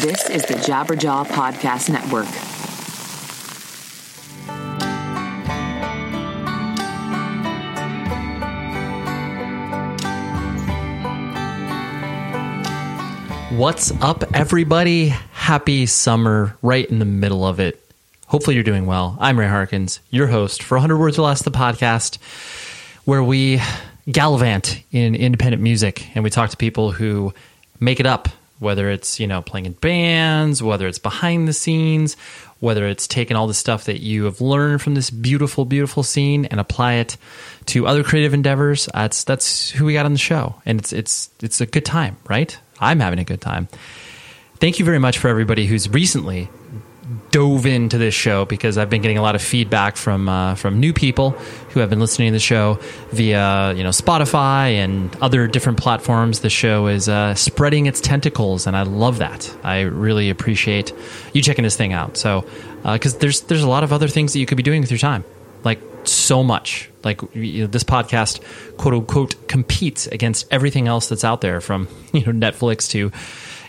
This is the Jabberjaw Podcast Network. What's up, everybody? Happy summer, right in the middle of it. Hopefully, you're doing well. I'm Ray Harkins, your host for 100 Words or Less, the podcast, where we gallivant in independent music and we talk to people who make it up, whether it's, you know, playing in bands, whether it's behind the scenes, whether it's taking all the stuff that you have learned from this beautiful, beautiful scene and apply it to other creative endeavors. That's that's who we got on the show, and it's it's it's a good time, right? I'm having a good time. Thank you very much for everybody who's recently dove into this show because I've been getting a lot of feedback from uh, from new people who have been listening to the show via you know Spotify and other different platforms. The show is uh, spreading its tentacles, and I love that. I really appreciate you checking this thing out. So because uh, there's there's a lot of other things that you could be doing with your time, like so much. Like you know, this podcast, quote unquote, competes against everything else that's out there, from you know Netflix to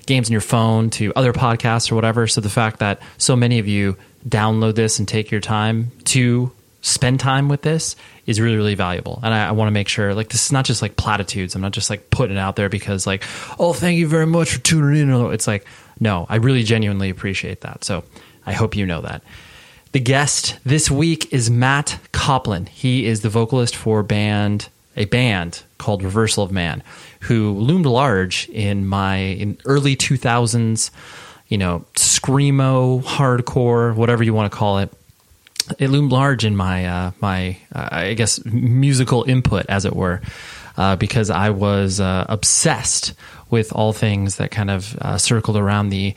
games on your phone to other podcasts or whatever. So the fact that so many of you download this and take your time to spend time with this is really really valuable. And i, I want to make sure like this is not just like platitudes. I'm not just like putting it out there because like oh thank you very much for tuning in. It's like no i really genuinely appreciate that. So i hope you know that. The guest this week is Matt Coplon. He is the vocalist for band a band called Reversal of Man, who loomed large in my in early 2000s, you know, screamo, hardcore, whatever you want to call it. It loomed large in my uh, my uh, I guess musical input, as it were, uh, because I was uh, obsessed with all things that kind of uh, circled around the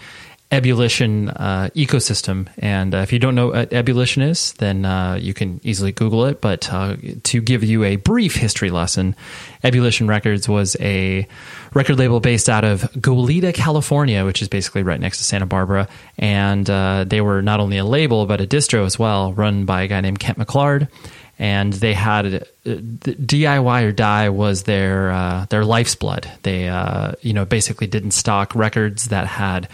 ebullition uh, ecosystem. And uh, if you don't know what ebullition is, then uh, you can easily Google it. But uh, to give you a brief history lesson, Ebullition Records was a record label based out of Goleta, California, which is basically right next to Santa Barbara. And uh, they were not only a label, but a distro as well, run by a guy named Kent McClard and they had uh, DIY or die was their their life's blood. They you know basically didn't stock records that had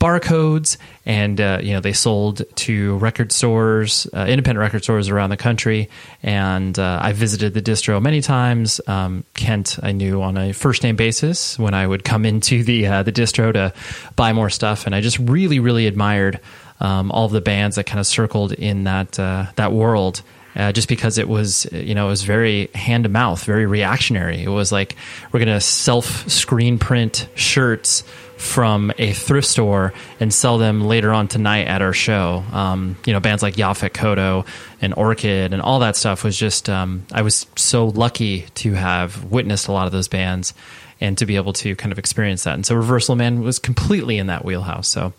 barcodes, and uh, you know they sold to record stores, uh, independent record stores around the country. And uh, I visited the distro many times. Um, Kent, I knew on a first name basis when I would come into the uh, the distro to buy more stuff, and I just really, really admired um, all of the bands that kind of circled in that uh, that world. Uh, just because it was, you know, it was very hand to mouth, very reactionary. It was like we're going to self screen print shirts from a thrift store and sell them later on tonight at our show. Um, you know, bands like Yaphet Kotto and Orchid and all that stuff was just, um, I was so lucky to have witnessed a lot of those bands and to be able to kind of experience that. And so Reversal Man was completely in that wheelhouse. So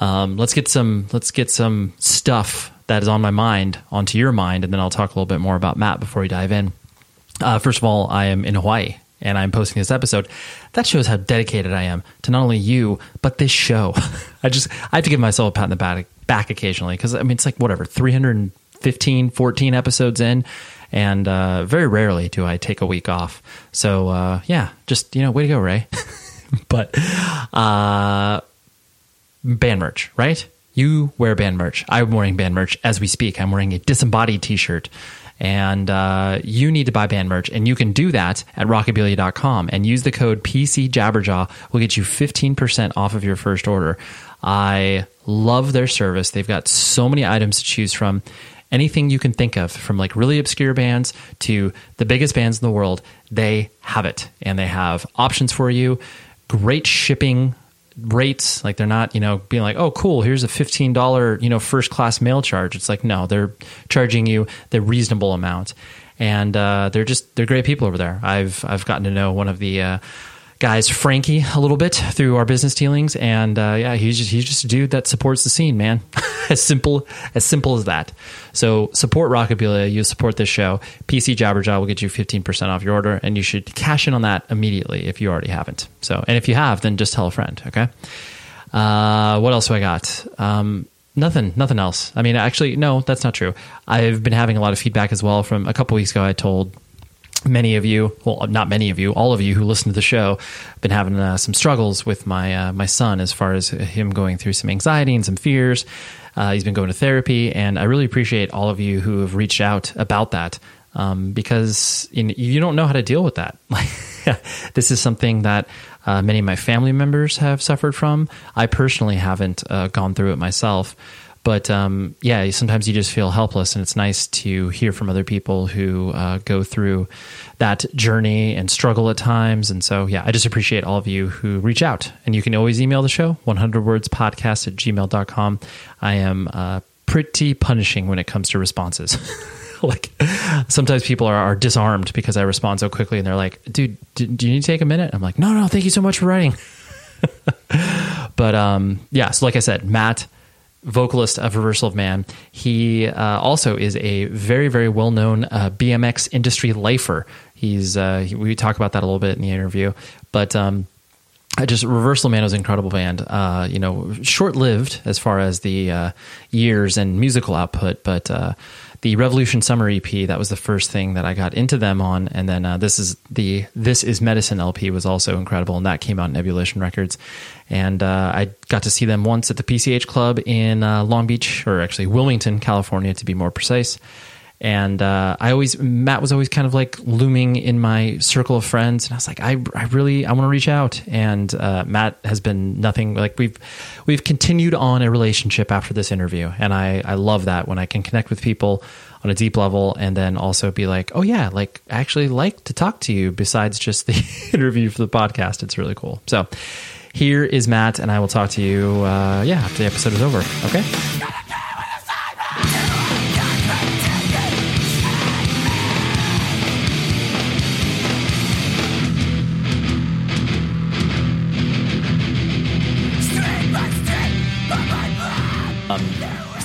um, let's get some, let's get some stuff that is on my mind onto your mind. And then I'll talk a little bit more about Matt before we dive in. Uh, first of all, I am in Hawaii and I'm posting this episode, that shows how dedicated I am to not only you, but this show. I just, I have to give myself a pat in the back, back occasionally because I mean, it's like whatever, 315, 14 episodes in. And uh, very rarely do I take a week off. So, uh, yeah, just, you know, way to go, Ray. but uh, band merch, right? You wear band merch. I'm wearing band merch as we speak. I'm wearing a disembodied t shirt and uh, you need to buy band merch and you can do that at rockabilia.com and use the code pc jabberjaw. Will get you 15% off of your first order. I love their service. They've got so many items to choose from. Anything you can think of from like really obscure bands to the biggest bands in the world they have it and they have options for you. Great shipping rates like they're not you know being like oh cool here's a $15 you know first class mail charge. It's like no they're charging you the reasonable amount. And uh, they're just they're great people over there. I've i've gotten to know one of the uh, guys Frankie a little bit through our business dealings, and uh, yeah, he's just he's just a dude that supports the scene, man. as simple as simple as that. So support Rockabilia, you support this show. PC Jabberjaw will get you fifteen percent off your order, and you should cash in on that immediately if you already haven't. So, and if you have, then just tell a friend. Okay. Uh, what else do I got? Um, Nothing, nothing else. I mean, actually, no, that's not true. I've been having a lot of feedback as well. From a couple weeks ago, I told many of you, well, not many of you, all of you who listen to the show, have been having uh, some struggles with my uh, my son as far as him going through some anxiety and some fears. Uh, he's been going to therapy, and I really appreciate all of you who have reached out about that um, because you, you don't know how to deal with that. this is something that uh, many of my family members have suffered from. I personally haven't uh, gone through it myself. But um, yeah, sometimes you just feel helpless, and it's nice to hear from other people who uh, go through that journey and struggle at times. And so, yeah, I just appreciate all of you who reach out. And you can always email the show, 100wordspodcast at gmail.com. I am uh, pretty punishing when it comes to responses. like sometimes people are, are, disarmed because I respond so quickly, and they're like, "Dude, do, do you need to take a minute?" I'm like, "No, no, thank you so much for writing." but um, yeah, so like I said, Matt vocalist of Reversal of Man. He uh, also is a very, very well known uh, BMX industry lifer. He's uh, he, we talk about that a little bit in the interview, but um, I just Reversal of Man was an incredible band. Uh, you know, short lived as far as the uh, years and musical output, but uh, the Revolution Summer EP. That was the first thing that I got into them on, and then uh, this is the This Is Medicine LP was also incredible, and that came out in Ebullition Records. And uh, I got to see them once at the PCH Club in uh, Long Beach, or actually Wilmington, California, to be more precise and uh, I always Matt was always kind of like looming in my circle of friends, and I was like, I, I really I want to reach out, and uh, Matt has been nothing like we've we've continued on a relationship after this interview, and I I love that when I can connect with people on a deep level, and then also be like, oh yeah, like I actually like to talk to you besides just the interview for the podcast. It's really cool. So here is Matt, and I will talk to you, uh, yeah, after the episode is over. Okay.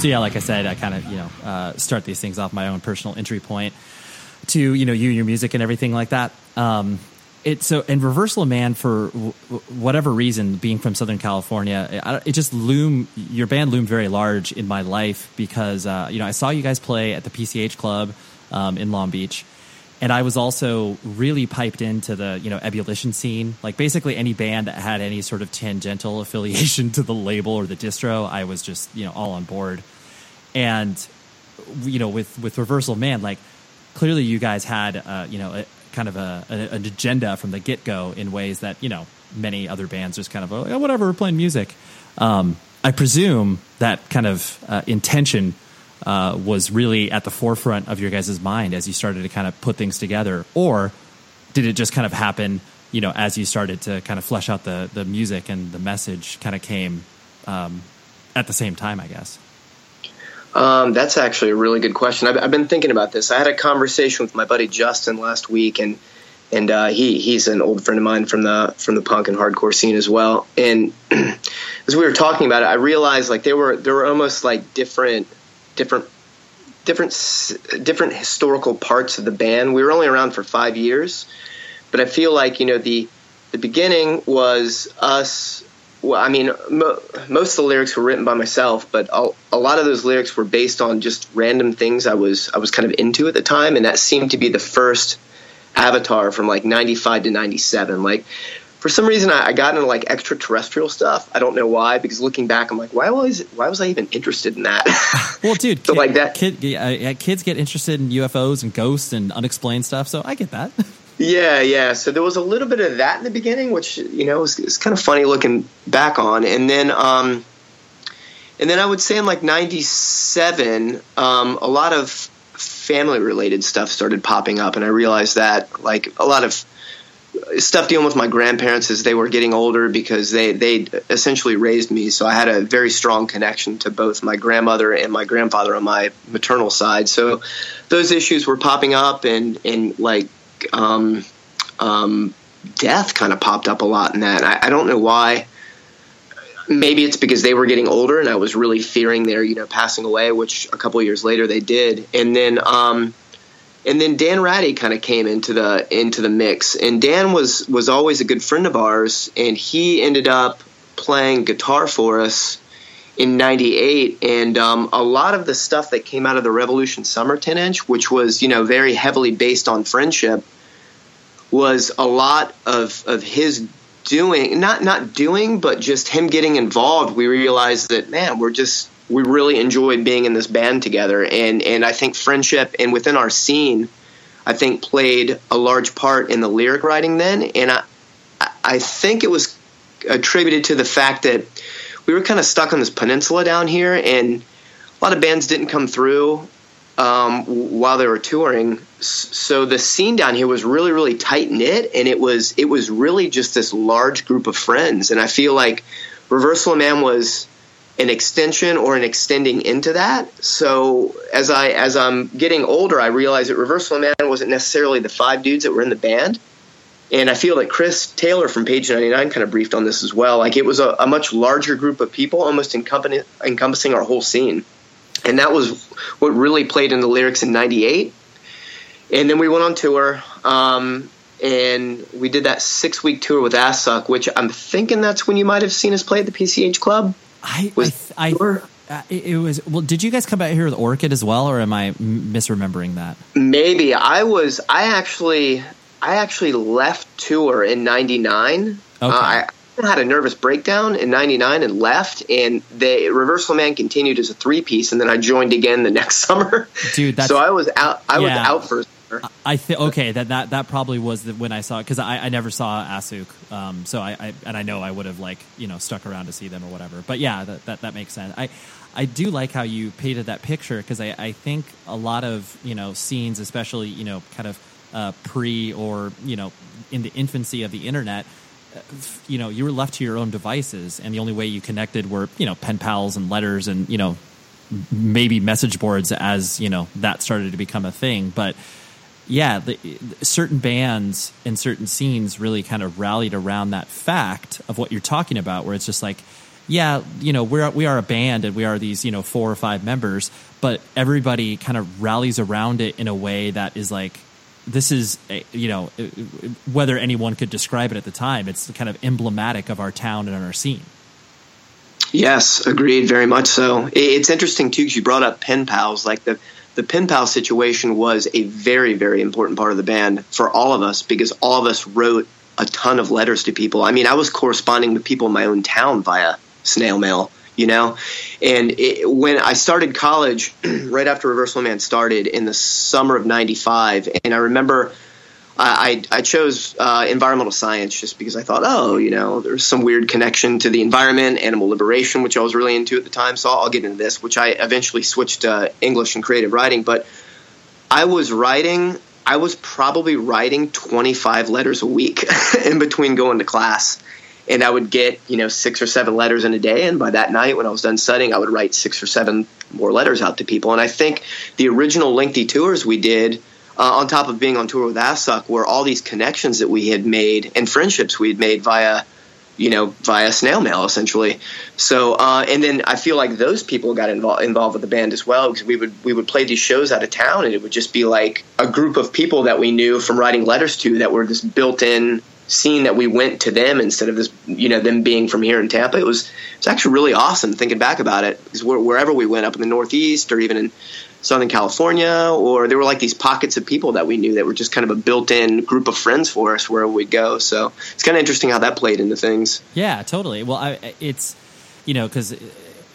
So yeah, like I said, I kind of you know uh, start these things off my own personal entry point to you know you your music and everything like that. Um, so and reversal of man for w- whatever reason, being from Southern California, it, it, just loom your band loomed very large in my life because uh, you know I saw you guys play at the PCH Club um, in Long Beach and I was also really piped into the you know ebullition scene. Like basically any band that had any sort of tangential affiliation to the label or the distro, I was just you know all on board. And you know with with Reversal Man, like clearly you guys had uh, you know a, kind of a, a, an agenda from the get go in ways that you know many other bands just kind of oh, whatever we're playing music. Um, I presume that kind of uh, intention uh, was really at the forefront of your guys' mind as you started to kind of put things together, or did it just kind of happen, you know, as you started to kind of flesh out the the music and the message kind of came um, at the same time, I guess. Um, that's actually a really good question. I've, I've, been thinking about this. I had a conversation with my buddy Justin last week, and and uh, he he's an old friend of mine from the from the punk and hardcore scene as well. And as we were talking about it, I realized like there were there were almost like different different different different historical parts of the band. We were only around for five years, but I feel like you know the the beginning was us. Well, I mean, mo- most of the lyrics were written by myself, but a, a lot of those lyrics were based on just random things I was I was kind of into at the time, and that seemed to be the first Avatar from like '95 to '97. Like for some reason I, I, got into like extraterrestrial stuff. I don't know why because looking back, I'm like, why was why was I even interested in that? well, dude, so kid, like that, kid, uh, kids get interested in UFOs and ghosts and unexplained stuff. So I get that. yeah, yeah. So there was a little bit of that in the beginning, which you know was, was kind of funny looking back on, and then. um and then I would say in like '97, um, a lot of family related stuff started popping up, and I realized that like a lot of stuff dealing with my grandparents as they were getting older because they they essentially raised me. So i had a very strong connection to both my grandmother and my grandfather on my maternal side. So those issues were popping up and and like um, um, death kind of popped up a lot in that. I, I don't know why. Maybe it's because they were getting older and i was really fearing their you know passing away which a couple years later they did. And then um, and then Dan Ratty kind of came into the into the mix. And Dan was was always a good friend of ours, and he ended up playing guitar for us in '98. And um, a lot of the stuff that came out of the Revolution Summer 10 inch, which was you know very heavily based on friendship, was a lot of of his doing not not doing but just him getting involved we realized that man we're just we really enjoyed being in this band together and and I think friendship and within our scene I think played a large part in the lyric writing then and I I think it was attributed to the fact that we were kind of stuck on this peninsula down here and a lot of bands didn't come through um, while they were touring. So the scene down here was really, really tight knit, and it was it was really just this large group of friends. And I feel like Reversal of Man was an extension or an extending into that. So as I as I'm getting older, I realize that Reversal Man wasn't necessarily the five dudes that were in the band. And I feel that Chris Taylor from Page 99 kind of briefed on this as well. Like it was a, a much larger group of people, almost encompassing our whole scene and that was what really played in the lyrics in '98. And then we went on tour, um, and we did that six week tour with Assuck, which I'm thinking that's when you might have seen us play at the PCH Club. I, was I, I uh, it was well. Did you guys come out here with Orchid as well, or am I misremembering that? Maybe I was. I actually, I actually left tour in '99. Okay. Uh, I, had a nervous breakdown in '99 and left, and the Reversal Man continued as a three piece, and then I joined again the next summer. Dude, so I was out. I yeah. was out for. I think okay that that that probably was the, when I saw because I, I never saw Assuck, um, so I, I and I know I would have like you know stuck around to see them or whatever. But yeah, that that, that makes sense. I I do like how you painted that picture because I, I think a lot of you know scenes, especially you know kind of uh, pre or you know in the infancy of the internet, you know you were left to your own devices and the only way you connected were you know pen pals and letters and you know maybe message boards as you know that started to become a thing but yeah the, certain bands and certain scenes really kind of rallied around that fact of what you're talking about where it's just like yeah you know we're we are a band and we are these you know four or five members but everybody kind of rallies around it in a way that is like this is eh, you know eh, eh, whether anyone could describe it at the time it's kind of emblematic of our town and our scene. Yes agreed very much so. It's interesting too because you brought up pen pals like the the pen pal situation was a very very important part of the band for all of us because all of us wrote a ton of letters to people. I mean i was corresponding with people in my own town via snail mail you know? And it, when i started college right after reversal man started in the summer of 95 and i remember i, I chose uh, environmental science just because i thought oh you know there's some weird connection to the environment animal liberation which i was really into at the time so i'll get into this which i eventually switched to english and creative writing but i was writing i was probably writing 25 letters a week in between going to class and I would get you know six or seven letters in a day, and by that night when I was done studying, I would write six or seven more letters out to people. And I think the original lengthy tours we did. Uh, on top of being on tour with Assuck, were all these connections that we had made and friendships we had made via you know, via snail mail essentially. So, uh, and then I feel like those people got involved involved with the band as well because we would we would play these shows out of town and it would just be like a group of people that we knew from writing letters to that were this built in scene that we went to them instead of this, you know, them being from here in Tampa. It was it's actually really awesome thinking back about it because wherever we went up in the Northeast or even in Southern California, or there were like these pockets of people that we knew that were just kind of a built-in group of friends for us wherever we'd go. So it's kind of interesting how that played into things. Yeah, totally. Well, I, it's you know because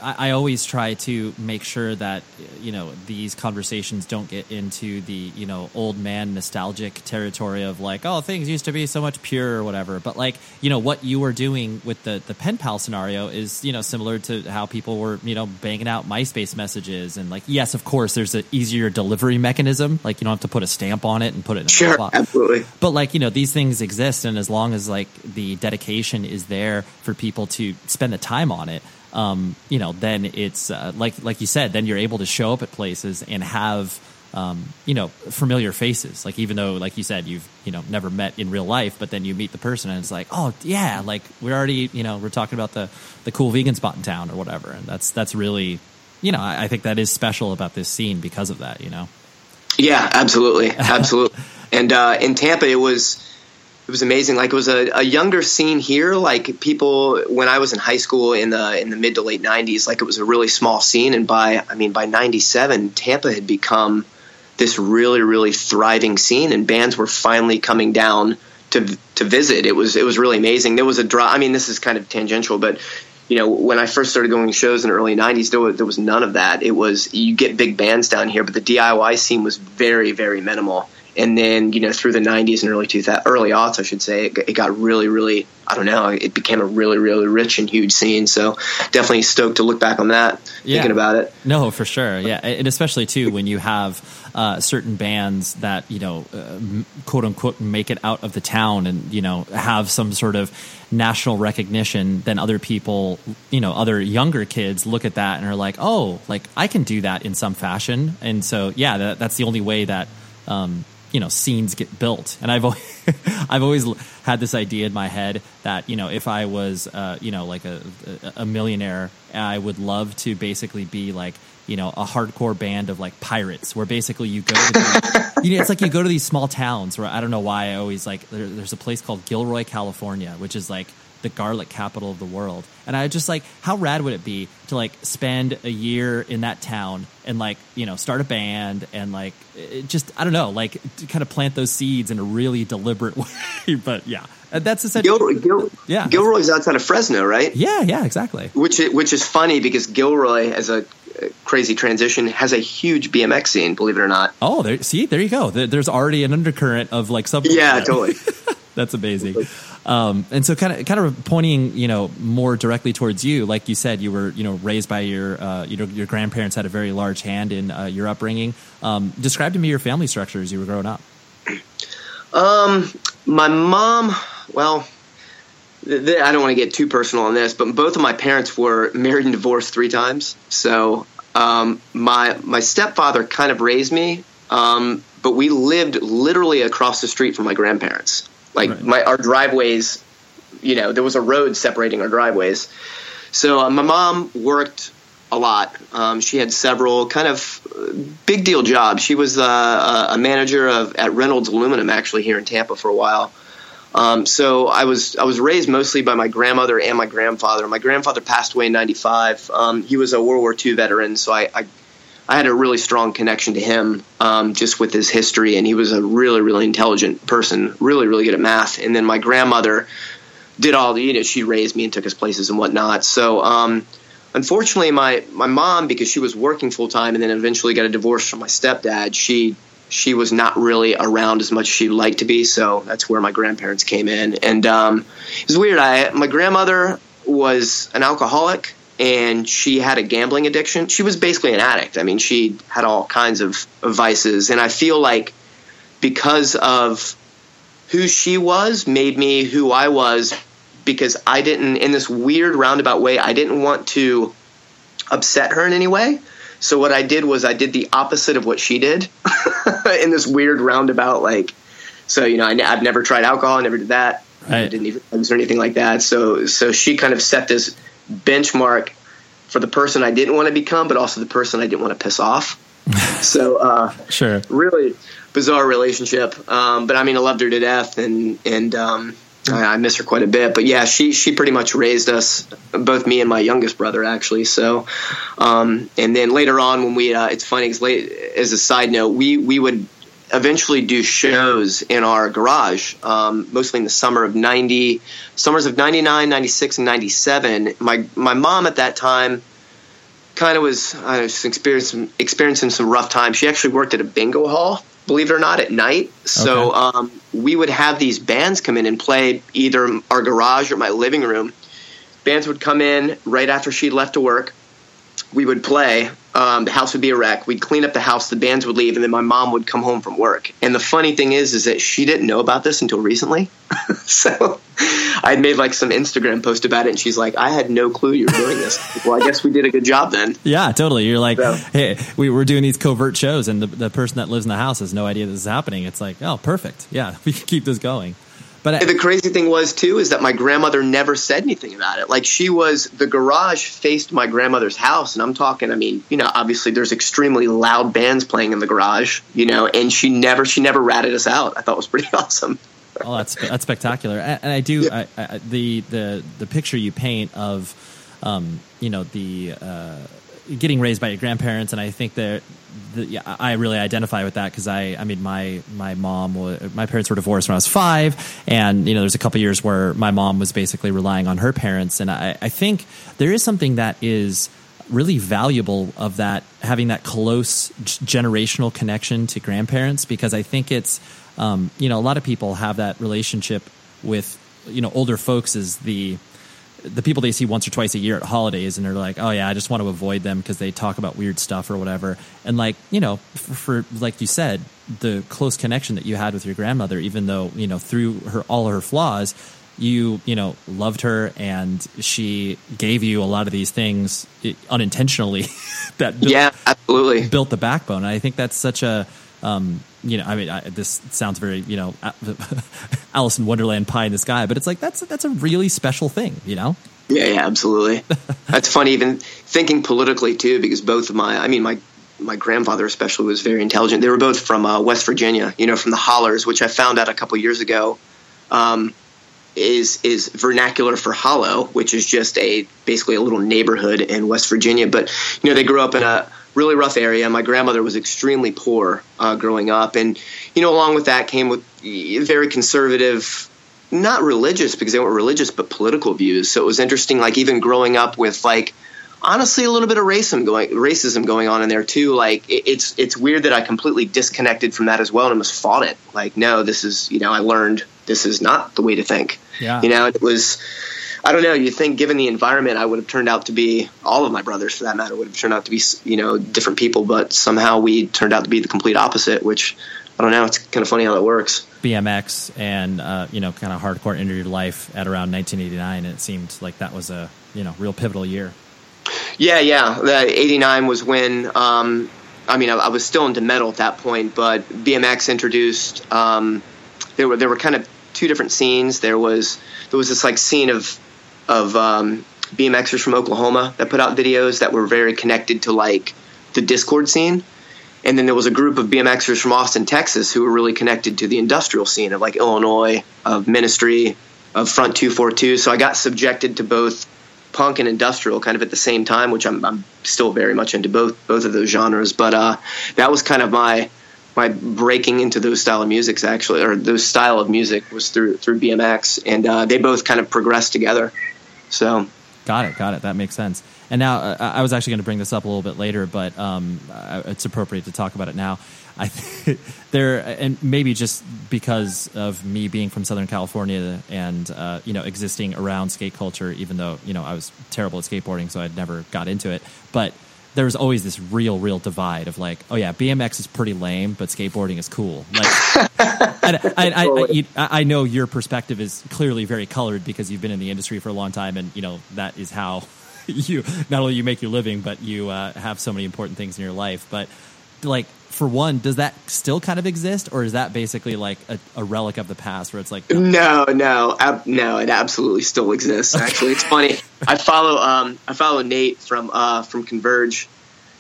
I, I, always try to make sure that you know these conversations don't get into the you know old man nostalgic territory of like oh things used to be so much pure or whatever. But like you know what you were doing with the the pen pal scenario is you know similar to how people were you know banging out MySpace messages and like yes of course there's an easier delivery mechanism like you don't have to put a stamp on it and put it in a sure box. absolutely. But like you know these things exist and as long as like the dedication is there for people to spend the time on it um, you know, then it's uh, like like you said, then you're able to show up at places and have um, you know familiar faces. Like even though, like you said, you've you know never met in real life, but then you meet the person and it's like, oh yeah, like we're already you know we're talking about the the cool vegan spot in town or whatever, and that's that's really you know I, I think that is special about this scene because of that. You know. Yeah, absolutely, absolutely. and uh, in Tampa, it was it was amazing. Like it was a, a younger scene here. Like people when I was in high school in the in the mid to late '90s, like it was a really small scene. And by I mean by '97, Tampa had become this really really thriving scene, and bands were finally coming down to to visit. It was it was really amazing. There was a draw. I mean, this is kind of tangential, but you know, when I first started going to shows in the early '90s, there was, there was none of that. It was you get big bands down here, but the DIY scene was very very minimal and then you know through the 90s and early 2000 early aughts I should say it, it, got really really I don't know it became a really really rich and huge scene. So definitely stoked to look back on that yeah. thinking about it. No for sure. Yeah. And especially too when you have uh, certain bands that you know uh, quote unquote make it out of the town and you know have some sort of national recognition then other people you know other younger kids look at that and are like oh like I can do that in some fashion. And so yeah that, that's the only way that um, you know scenes get built. And i've always, i've always had this idea in my head that you know if i was uh, you know like a, a millionaire i would love to basically be like you know a hardcore band of like pirates where basically you go to the, you know it's like you go to these small towns where i don't know why i always like there, there's a place called gilroy california which is like the garlic capital of the world. And I just like, how rad would it be to like spend a year in that town and like, you know, start a band and like, just, I don't know, like to kind of plant those seeds in a really deliberate way. but yeah, that's essentially. Gilroy, Gil, yeah. Gilroy's outside of Fresno, right? Yeah, yeah, exactly. Which, which is funny because Gilroy, as a uh, crazy transition, has a huge BMX scene, believe it or not. Oh, there, see, there you go. There's already an undercurrent of like something. Yeah, totally. That's amazing. Um, and so kind of kind of pointing, you know, more directly towards you, like you said, you were, you know, raised by your, uh, you know, your grandparents had a very large hand in uh, your upbringing. Um, describe to me your family structure as you were growing up. Um, my mom, well, th- I don't want to get too personal on this, but both of my parents were married and divorced three times. So, um, my my stepfather kind of raised me, um, but we lived literally across the street from my grandparents. Like right. my our driveways, you know, there was a road separating our driveways. So uh, my mom worked a lot. Um, she had several kind of big deal jobs. She was uh, a manager of at Reynolds Aluminum actually here in Tampa for a while. Um, so I was I was raised mostly by my grandmother and my grandfather. My grandfather passed away in '95. Um, he was a World War II veteran, so I, I I had a really strong connection to him um, just with his history, and he was a really, really intelligent person, really, really good at math. And then my grandmother did all the, you know, she raised me and took us places and whatnot. So, um, unfortunately, my my mom, because she was working full time and then eventually got a divorce from my stepdad, she she was not really around as much as she'd like to be. So that's where my grandparents came in, and um, it was weird. I my grandmother was an alcoholic and she had a gambling addiction. She was basically an addict. I mean, she had all kinds of, of vices, and I feel like because of who she was, made me who I was. Because I didn't, in this weird roundabout way, I didn't want to upset her in any way. So what I did was I did the opposite of what she did in this weird roundabout like. So you know, I, have never tried alcohol, I never did that. Right. I didn't even or anything like that. So so she kind of set this benchmark for the person I didn't want to become, but also the person I didn't want to piss off. so, uh, sure, really bizarre relationship. Um, but I mean, I loved her to death, and and um, I, I, miss her quite a bit. But yeah, she she pretty much raised us, both me and my youngest brother, actually. So, um, and then later on, when we, uh, it's funny, cause late, as a side note, we we would eventually do shows in our garage, um, mostly in the summer of 90, summers of 99, 96, and 97. My, my mom at that time kind of was, I was experiencing, experiencing some rough times. She actually worked at a bingo hall, believe it or not, at night. So okay. um, we would have these bands come in and play either our garage or my living room. Bands would come in right after she left to work. We would play um, the house would be a wreck. We'd clean up the house, the bands would leave, and then my mom would come home from work. And the funny thing is, is that she didn't know about this until recently. so I had made like some Instagram post about it, and she's like, "I had no clue you were doing this." well, I guess we did a good job then. Yeah, totally. You're like, so, "Hey, we were doing these covert shows, and the, the person that lives in the house has no idea this is happening." It's like, "Oh, perfect. Yeah, we can keep this going." But I, the crazy thing was too is that my grandmother never said anything about it. Like she was the garage faced my grandmother's house, and I'm talking. I mean, you know, obviously there's extremely loud bands playing in the garage, you know, and she never she never ratted us out. I thought it was pretty awesome. oh, that's that's spectacular, and I do yeah. I, I, the the the picture you paint of, um, you know, the. Uh, getting raised by your grandparents, and I think that the, yeah, I really identify with that because I, I mean, my my mom, was, my parents were divorced when I was five, and you know, there's a couple years where my mom was basically relying on her parents, and I, I think there is something that is really valuable of that having that close generational connection to grandparents because I think it's um, you know a lot of people have that relationship with you know older folks is the the people they see once or twice a year at holidays and they're like oh yeah i just want to avoid them because they talk about weird stuff or whatever. And like you know for, for, like you said the close connection that you had with your grandmother even though you know through her all her flaws you you know loved her and she gave you a lot of these things unintentionally that built, yeah absolutely. built the backbone. And i think that's such a um, you know, I mean, I, this sounds very, you know, Alice in Wonderland pie in the sky, but it's like that's that's a really special thing, you know. Yeah, yeah, absolutely. that's funny, even thinking politically too, because both of my, I mean, my my grandfather especially was very intelligent. They were both from uh, West Virginia, you know, from the Hollers, which I found out a couple years ago. Um, is is vernacular for Hollow, which is just a basically a little neighborhood in West Virginia. But you know, they grew up in a really rough area. My grandmother was extremely poor uh, growing up, and you know, along with that came with very conservative, not religious because they weren't religious, but political views. So it was interesting, like even growing up with like honestly a little bit of racism going racism going on in there too. Like it's it's weird that I completely disconnected from that as well and almost fought it. Like no, this is you know I learned this is not the way to think. Yeah, you know it was I don't know. You think, given the environment, I would have turned out to be all of my brothers, for that matter, would have turned out to be you know different people, but somehow we turned out to be the complete opposite. Which I don't know. It's kind of funny how that works. BMX and uh, you know, kind of hardcore into your life at around 1989. And it seemed like that was a you know real pivotal year. Yeah, yeah. The '89 was when. Um, I mean, I, I, was still into metal at that point, but BMX introduced. Um, there were there were kind of two different scenes. There was there was this like scene of of um, BMXers from Oklahoma that put out videos that were very connected to like the Dischord scene. And then there was a group of BMXers from Austin, Texas, who were really connected to the industrial scene of like Illinois, of Ministry, of Front 242. So I got subjected to both punk and industrial kind of at the same time, which I'm, I'm still very much into both both of those genres. But uh, that was kind of my my breaking into those style of musics actually, or those style of music was through through BMX, and uh, they both kind of progressed together. So, got it, got it. That makes sense. And now uh, I was actually going to bring this up a little bit later, but um, uh, it's appropriate to talk about it now. I there, and maybe just because of me being from Southern California and uh, you know existing around skate culture, even though you know I was terrible at skateboarding, so I'd never got into it. But there was always this real, real divide of like, oh yeah, BMX is pretty lame, but skateboarding is cool. Like, I, I, I, I, know your perspective is clearly very colored because you've been in the industry for a long time, and you know that is how you not only you make your living, but you uh, have so many important things in your life. But like, for one, does that still kind of exist, or is that basically like a, a relic of the past, where it's like, no, no, ab- no, it absolutely still exists. Actually, it's funny. I follow, um, I follow Nate from uh, from Converge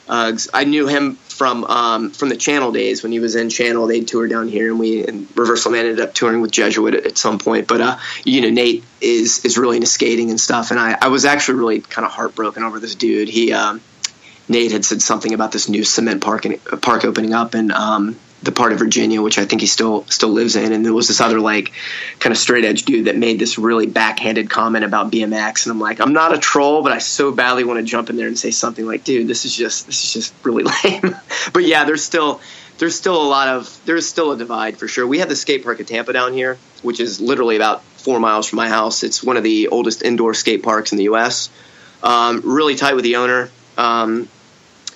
uh, I knew him from um, from the Channel days when he was in Channel. They toured down here, and we and Reversal Man ended up touring with Jesuit at, at, some point. But uh, you know, Nate is is really into skating and stuff, and I, I was actually really kind of heartbroken over this dude. He um, Nate had said something about this new cement park in, park opening up, in um, the part of Virginia, which I think he still still lives in. And there was this other like kind of straight edge dude that made this really backhanded comment about BMX, and I'm like, I'm not a troll, but I so badly want to jump in there and say something like, dude, this is just this is just really lame. but yeah, there's still there's still a lot of there's still a divide for sure. We have the skate park at Tampa down here, which is literally about four miles from my house. It's one of the oldest indoor skate parks in the U.S. Um, really tight with the owner. Um,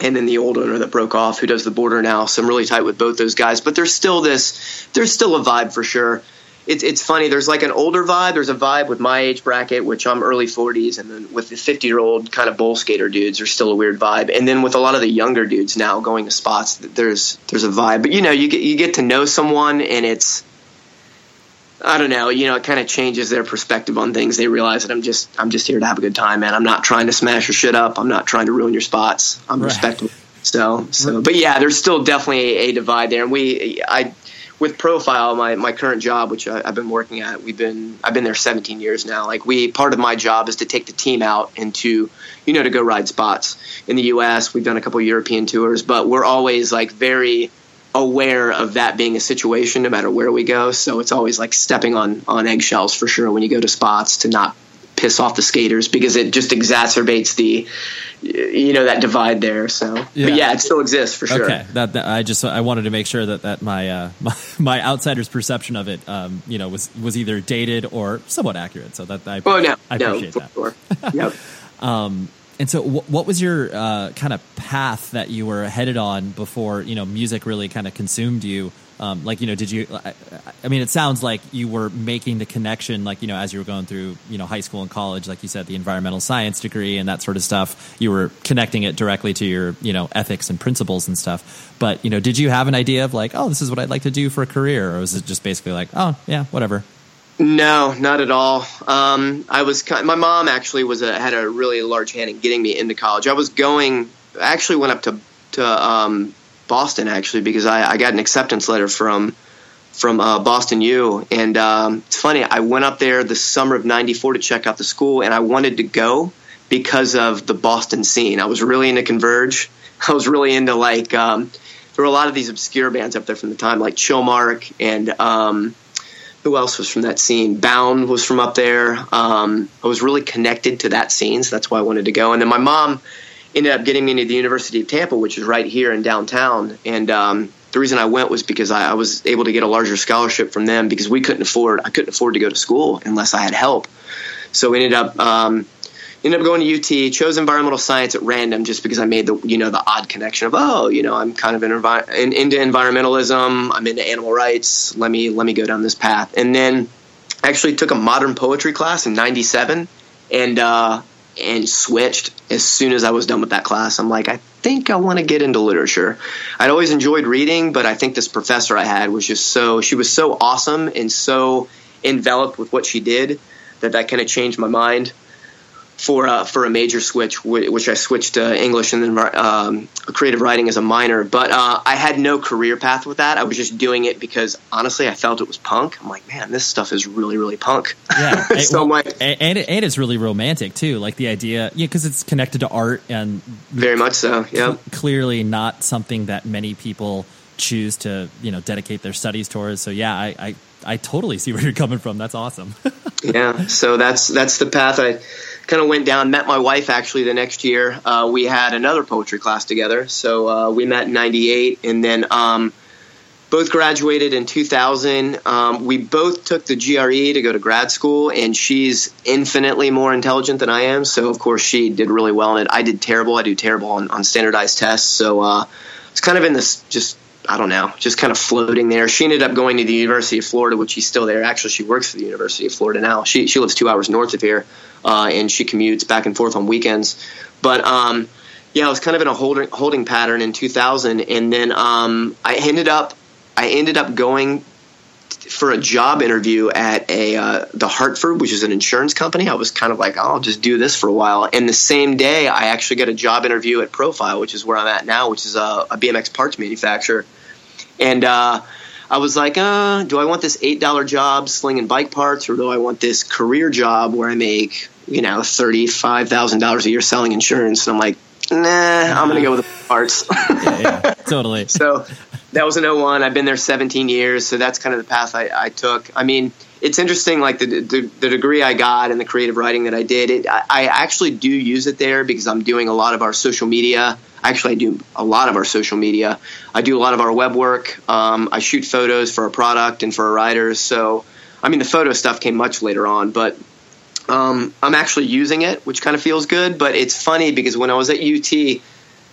and then the old owner that broke off who does the Boardr now. So I'm really tight with both those guys. But there's still this, there's still a vibe for sure. It's it's funny. There's like an older vibe. There's a vibe with my age bracket, which I'm early 40s, and then with the 50 year old kind of bowl skater dudes, there's still a weird vibe. And then with a lot of the younger dudes now going to spots, there's there's a vibe. But you know, you get you get to know someone, and it's I don't know, you know, it kind of changes their perspective on things. They realize that I'm just I'm just here to have a good time, man. I'm not trying to smash your shit up. I'm not trying to ruin your spots. I'm right. respectful. So, so, but yeah, there's still definitely a, a divide there, and we I with Profile, my, my current job, which I, have been working at, we've been I've been there 17 years now. Like we, part of my job is to take the team out and to, you know, to go ride spots in the U.S. We've done a couple European tours, but we're always like very aware of that being a situation no matter where we go. So it's always like stepping on on eggshells for sure when you go to spots to not piss off the skaters because it just exacerbates the you know that divide there. So yeah. but yeah. it still exists for sure. Okay. That, that, i just i wanted to make sure that that my uh my, my outsider's perception of it um you know was was either dated or somewhat accurate. So that i oh no. I appreciate no, that. sure. yep. Um and so, what was your uh, kind of path that you were headed on before you know music really kind of consumed you? Um, like, you know, did you? I, I, mean, it sounds like you were making the connection, like you know, as you were going through you know high school and college, like you said, the environmental science degree and that sort of stuff. You were connecting it directly to your you know ethics and principles and stuff. But you know, did you have an idea of like, oh, this is what I'd like to do for a career, or was it just basically like, oh, yeah, whatever? No, not at all. Um, I was my mom actually was a, had a really large hand in getting me into college. I was going I actually went up to to um, Boston actually because I, I, got an acceptance letter from from uh, Boston U, and um, it's funny. I went up there the summer of '94 to check out the school, and I wanted to go because of the Boston scene. I was really into Converge. I was really into like um, there were a lot of these obscure bands up there from the time, like Chillmark and um, who else was from that scene? Bound was from up there. Um, I was really connected to that scene, so that's why I wanted to go. And then my mom ended up getting me into the University of Tampa, which is right here in downtown. And um, the reason I went was because I, I, was able to get a larger scholarship from them because we couldn't afford I couldn't afford to go to school unless I had help. So we ended up um, ended up going to UT, chose environmental science at random just because I made the you know the odd connection of oh you know I'm kind of in, in, into environmentalism, I'm into animal rights. Let me let me go down this path, and then I actually took a modern poetry class in '97, and uh, and switched as soon as I was done with that class. I'm like I think I want to get into literature. I'd always enjoyed reading, but I think this professor I had was just so she was so awesome and so enveloped with what she did that that kind of changed my mind for uh, for a major switch, which I switched to English and then um, creative writing as a minor. But uh, I had no career path with that. I was just doing it because honestly, I felt it was punk. I'm like, man, this stuff is really, really punk. Yeah, so well, like, and it, and it's really romantic too. Like the idea, yeah, because it's connected to art and very much so. Yeah, clearly not something that many people choose to you know dedicate their studies towards. So yeah, I, I I totally see where you're coming from. That's awesome. yeah, so that's that's the path I kind of went down. Met my wife actually the next year. Uh, we had another poetry class together, so uh, we met in '98, and then um, both graduated in 2000. Um, we both took the GRE to go to grad school, and she's infinitely more intelligent than I am. So of course she did really well in it. I did terrible. I do terrible on, on standardized tests. So uh, it's kind of in this just I don't know, just kind of floating there. She ended up going to the University of Florida, which she's still there. Actually, she works for the University of Florida now. She she lives two hours north of here, uh, and she commutes back and forth on weekends. But um, yeah, I was kind of in a holding holding pattern in 2000, and then um, I ended up I ended up going for a job interview at a uh, the Hartford, which is an insurance company. I was kind of like, oh, I'll just do this for a while. And the same day, I actually got a job interview at Profile, which is where I'm at now, which is a, a BMX parts manufacturer. And uh, I was like, uh, do I want this eight dollar job slinging bike parts, or do I want this career job where I make you know thirty five thousand dollars a year selling insurance? And I'm like, nah, I'm gonna go with the parts. yeah, yeah, totally. so that was an 01. I've been there 17 years, so that's kind of the path I, I took. I mean, it's interesting, like the, the, the degree I got and the creative writing that I did. It, I, I actually do use it there because I'm doing a lot of our social media. Actually, I do a lot of our social media. I do a lot of our web work. Um, I shoot photos for our product and for our writers. So, I mean, the photo stuff came much later on, but um, I'm actually using it, which kind of feels good. But it's funny because when I was at UT,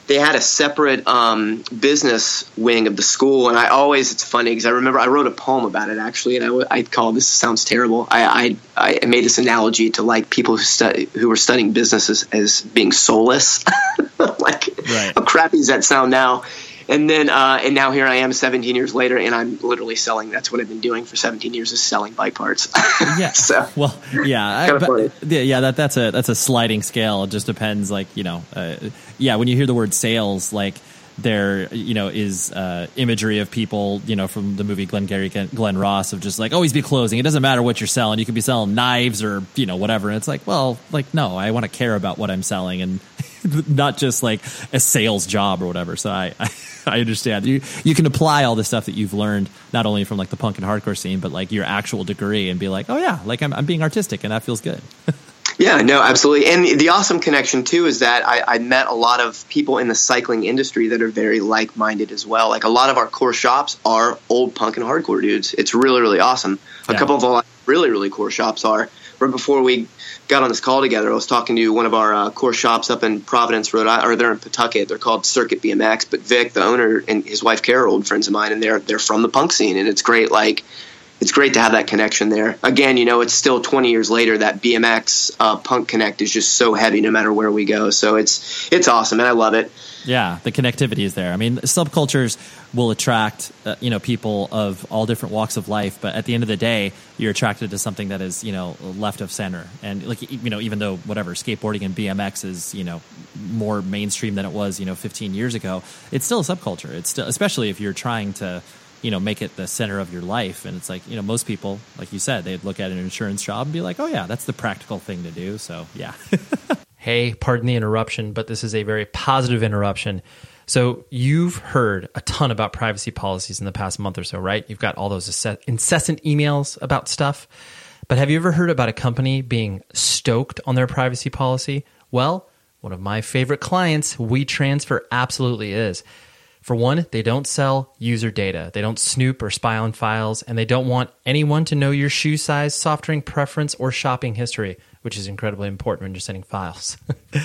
they had a separate um, business wing of the school, and I always it's funny because I remember I wrote a poem about it actually, and I, I called this sounds terrible. I, I, I made this analogy to like people who study who were studying businesses as, being soulless. like right. how crappy does that sound now? And then uh, and now here I am 17 years later and I'm literally selling that's what I've been doing for 17 years is selling bike parts yeah so well yeah but, yeah yeah that that's a that's a sliding scale it just depends like you know uh, yeah when you hear the word sales like there you know is uh, imagery of people you know from the movie Glengarry Glen Ross of just like always be closing. It doesn't matter what you're selling. You could be selling knives or you know whatever. And it's like, well, like no, I want to care about what I'm selling and not just like a sales job or whatever. So I, I, I understand you you can apply all the stuff that you've learned not only from like the punk and hardcore scene, but like your actual degree and be like, oh yeah, like I'm I'm being artistic and that feels good. Yeah, no, absolutely. And the awesome connection too is that I, I, met a lot of people in the cycling industry that are very like-minded as well. Like a lot of our core shops are old punk and hardcore dudes. It's really, really awesome. A couple of our really, really core shops are. Right before we got on this call together, I was talking to one of our uh, core shops up in Providence, Rhode Island, or they're in Pawtucket. They're called Circuit BMX. But Vic, the owner, and his wife Carol, old friends of mine, and they're they're from the punk scene, and it's great. Like it's great to have that connection there. Again, you know, it's still 20 years later that BMX uh, Punk Connect is just so heavy no matter where we go. So it's it's awesome and I love it. Yeah, the connectivity is there. I mean, subcultures will attract uh, you know people of all different walks of life, but at the end of the day, you're attracted to something that is you know left of center. And like you know, even though whatever skateboarding and BMX is you know more mainstream than it was you know 15 years ago, it's still a subculture. It's still especially if you're trying to you know make it the center of your life and it's like you know most people like you said they'd look at an insurance job and be like oh yeah that's the practical thing to do so yeah hey pardon the interruption but this is a very positive interruption. So you've heard a ton about privacy policies in the past month or so right? You've got all those incessant emails about stuff. But have you ever heard about a company being stoked on their privacy policy? Well one of my favorite clients WeTransfer absolutely is. For one, they don't sell user data. They don't snoop or spy on files, and they don't want anyone to know your shoe size, soft drink preference, or shopping history, which is incredibly important when you're sending files.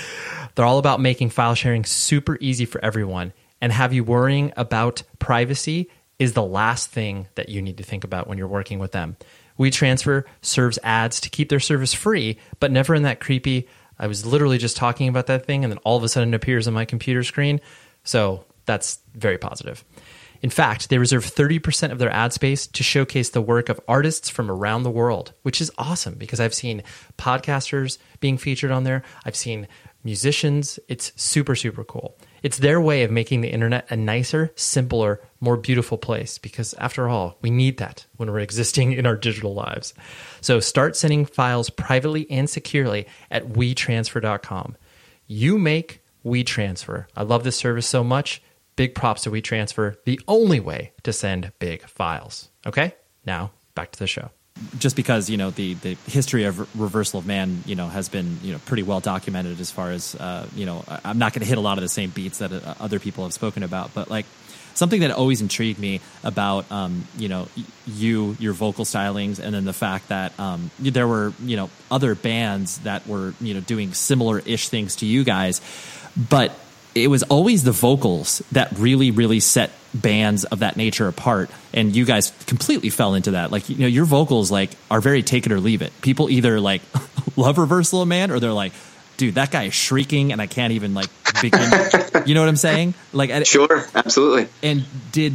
They're all about making file sharing super easy for everyone, and have you worrying about privacy is the last thing that you need to think about when you're working with them. WeTransfer serves ads to keep their service free, but never in that creepy, I was literally just talking about that thing and then all of a sudden it appears on my computer screen. So that's very positive. In fact, they reserve 30% of their ad space to showcase the work of artists from around the world, which is awesome because I've seen podcasters being featured on there. I've seen musicians. It's super, super cool. It's their way of making the internet a nicer, simpler, more beautiful place because, after all, we need that when we're existing in our digital lives. So start sending files privately and securely at WeTransfer.com. You make WeTransfer. I love this service so much Big props to WeTransfer, the only way to send big files. Okay, now back to the show. Just because you know the, the history of reversal of man, you know, has been you know pretty well documented as far as uh, you know. I'm not going to hit a lot of the same beats that uh, other people have spoken about, but like something that always intrigued me about um, you know you your vocal stylings and then the fact that um, there were you know other bands that were you know doing similar ish things to you guys but it was always the vocals that really, really set bands of that nature apart. And you guys completely fell into that. Like, you know, your vocals like are very take it or leave it. People either like love Reversal of Man or they're like, dude, that guy is shrieking and I can't even like begin. you know what I'm saying? Like, sure, absolutely. And did,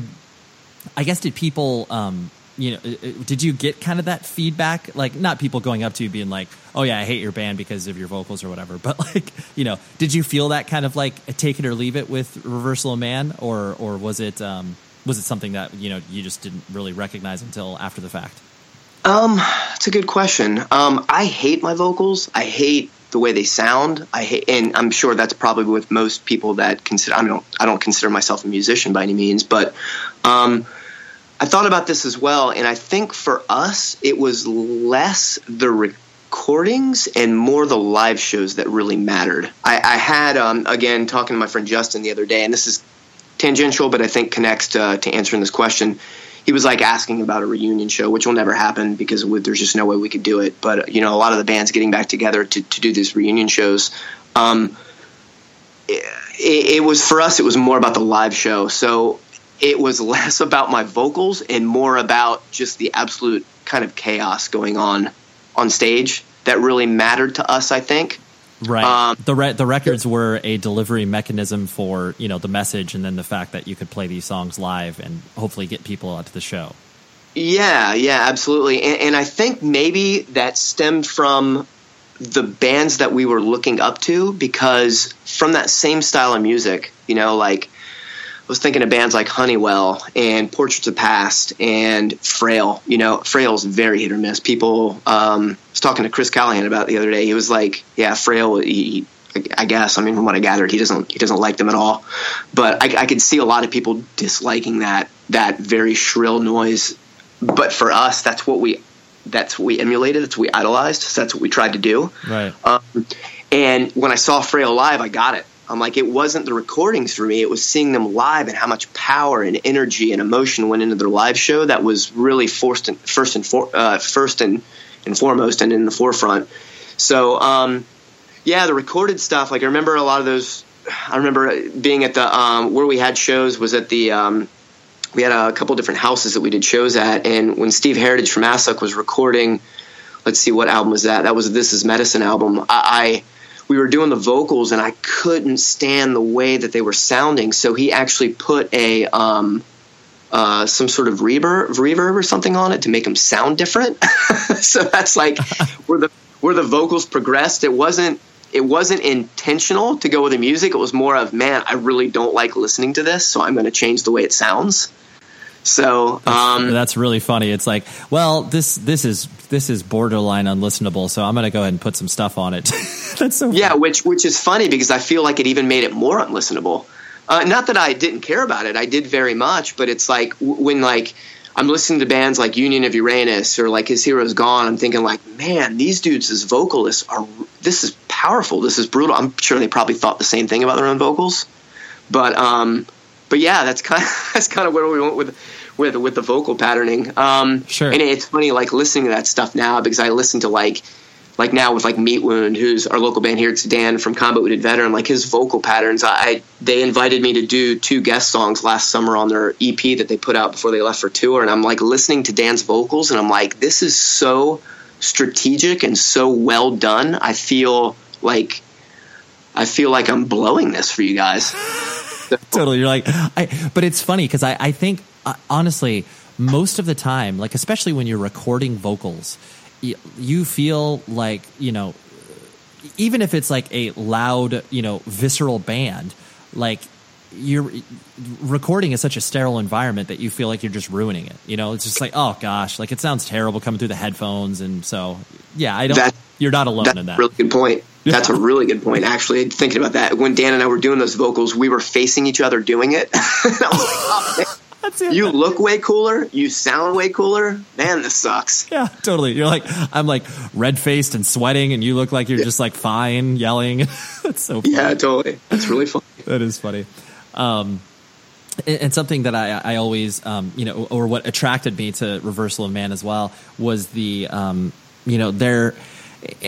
I guess, did people, um, you know, uh, uh, did you get kind of that feedback? Like, not people going up to you being like, "Oh yeah, I hate your band because of your vocals or whatever," but like, you know, did you feel that kind of like take it or leave it with Reversal of Man, or or was it um, was it something that you know you just didn't really recognize until after the fact? Um, it's a good question. Um, I hate my vocals. I hate the way they sound. I hate, and I'm sure that's probably with most people that consider. I don't. I don't consider myself a musician by any means, but um I thought about this as well, and I think for us, it was less the recordings and more the live shows that really mattered. I, I had, um, again, talking to my friend Justin the other day, and this is tangential, but I think connects to, to answering this question. He was like asking about a reunion show, which will never happen because there's just no way we could do it. But you know, a lot of the bands getting back together to, to do these reunion shows. Um, it, it was for us. It was more about the live show. So it was less about my vocals and more about just the absolute kind of chaos going on on stage that really mattered to us. I think. Right. Um, the re- the records were a delivery mechanism for you know the message, and then the fact that you could play these songs live and hopefully get people out to the show. Yeah, yeah, absolutely. And, and I think maybe that stemmed from the bands that we were looking up to because from that same style of music, you know, like was thinking of bands like Honeywell and Portraits of Past and Frail. You know, Frail's very hit or miss. People, um, I was talking to Chris Callahan about it the other day. He was like, "Yeah, Frail. He, I guess. I mean, from what I gathered, he doesn't he doesn't like them at all. But I, I could see a lot of people disliking that that very shrill noise. But for us, that's what we that's what we emulated. That's what we idolized. So that's what we tried to do. Right. Um, and when I saw Frail live, I got it. I'm like, it wasn't the recordings for me. It was seeing them live and how much power and energy and emotion went into their live show. That was really forced and, first and for, uh, first and, and foremost and in the forefront. So, um, yeah, the recorded stuff. Like I remember a lot of those. I remember being at the um, where we had shows was at the. Um, we had a couple different houses that we did shows at, and when Steve Heritage from Assück was recording, let's see what album was that? That was This Is Medicine album. I, I we were doing the vocals, and I couldn't stand the way that they were sounding. So he actually put a um, uh, some sort of reverb, reverb or something on it to make them sound different. so that's like where the where the vocals progressed. It wasn't it wasn't intentional to go with the music. It was more of, man, I really don't like listening to this, so I'm going to change the way it sounds. So um, that's really funny. It's like, well, this this is this is borderline unlistenable, so I'm going to go ahead and put some stuff on it. that's so yeah, which which is funny because I feel like it even made it more unlistenable. Uh, not that I didn't care about it, I did very much, but it's like when like I'm listening to bands like Union of Uranus or like His Hero's Gone. I'm thinking like, man, these dudes as vocalists are this is powerful. This is brutal. I'm sure they probably thought the same thing about their own vocals, but um, but yeah, that's kind of, that's kind of where we went with with with the vocal patterning. Um, sure. And it's funny like listening to that stuff now because I listen to like like now with like Meat Wound, who's our local band here. It's Dan from Combat Wounded Veteran. Like his vocal patterns, I they invited me to do two guest songs last summer on their EP that they put out before they left for tour, and I'm like listening to Dan's vocals, and I'm like, this is so strategic and so well done. I feel like I feel like I'm blowing this for you guys. totally, you're like, I, but it's funny because I I think honestly most of the time, like especially when you're recording vocals you feel like you know even if it's like a loud you know visceral band like you're recording is such a sterile environment that you feel like you're just ruining it you know? It's just like oh gosh like it sounds terrible coming through the headphones and so yeah i don't that, you're not alone that's in that. really good point. That's a really good point. Actually thinking about that when dan and i were doing those vocals we were facing each other doing it. I was like oh, that's it. You look way cooler. You sound way cooler. Man, this sucks. Yeah, totally. You're like, I'm like red faced and sweating, and you look like you're yeah. just like fine yelling. That's so funny. Yeah, totally. That's really funny. that is funny. Um, and something that I, I always, um, you know, or what attracted me to Reversal of Man as well was the, um, you know, there,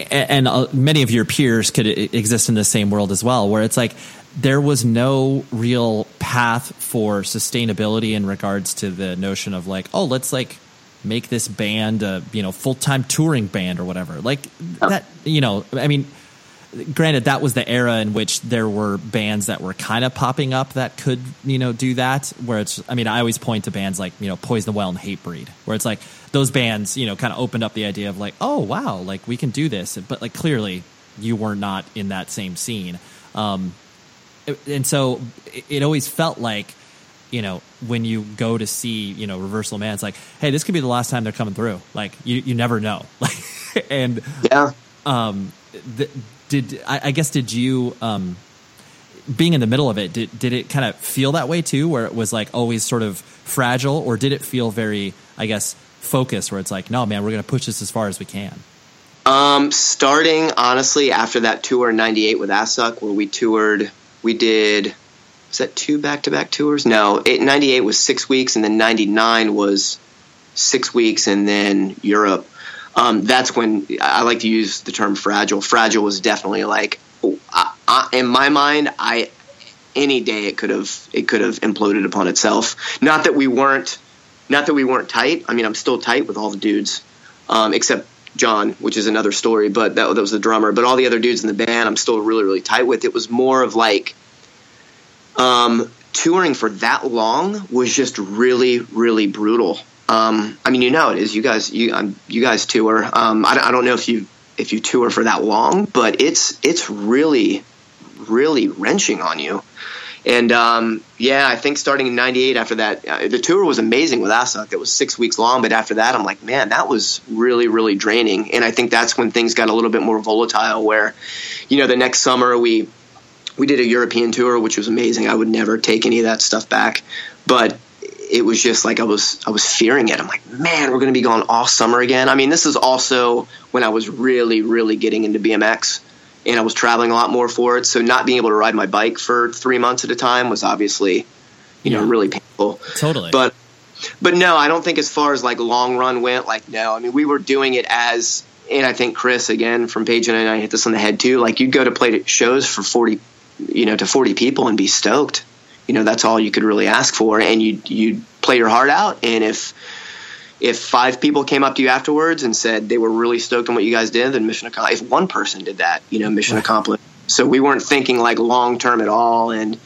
and uh, many of your peers could exist in the same world as well, where it's like there was no real path for sustainability in regards to the notion of like, oh, let's like make this band a you know full time touring band or whatever. Like that, you know, I mean, granted that was the era in which there were bands that were kind of popping up that could you know do that. Where it's, I mean, I always point to bands like you know Poison the Well and Hatebreed, where it's like those bands you know kind of opened up the idea of like, oh wow, like we can do this, but like clearly you were not in that same scene. Um, and so it always felt like you know when you go to see you know reversal man it's like hey this could be the last time they're coming through. Like you, you never know. Like and yeah. um the, did I, I, guess did you um being in the middle of it did did it kind of feel that way too where it was like always sort of fragile? Or did it feel very i guess focused where it's like no man we're going to push this as far as we can? Um starting honestly after that tour in 98 with Assück where we toured we did was that two back to back tours? No, it, 98 was six weeks, and then 99 was six weeks, and then Europe. Um, that's when I like to use the term fragile. Fragile was definitely like, I, I, in my mind, I any day it could have it could have imploded upon itself. Not that we weren't, not that we weren't tight. I mean, I'm still tight with all the dudes, um, except John, which is another story, but that, that was the drummer. But all the other dudes in the band, I'm still really, really tight with. It was more of like um, touring for that long was just really, really brutal. Um, I mean, you know it is. You guys, you um, you guys tour. Um, I, I don't know if you if you tour for that long, but it's it's really, really wrenching on you. And um, yeah, I think starting in '98, after that, uh, the tour was amazing with Assück. It was six weeks long, but after that, I'm like, man, that was really, really draining. And I think that's when things got a little bit more volatile. Where, you know, the next summer we we did a European tour, which was amazing. I would never take any of that stuff back, but it was just like I was I was fearing it. I'm like, man, we're going to be gone all summer again. I mean, this is also when I was really, really getting into BMX and I was traveling a lot more for it. So not being able to ride my bike for three months at a time was obviously, you know, really painful. Totally. But but no, I don't think as far as like long run went, like no. I mean, we were doing it as, and I think Chris again from Page and I hit this on the head too. Like you'd go to play shows for forty, you know, to forty people and be stoked. You know, that's all you could really ask for, and you you play your heart out. And if if five people came up to you afterwards and said they were really stoked on what you guys did, then mission accomplished. If one person did that, you know, mission right. accomplished. So we weren't thinking like long term at all, and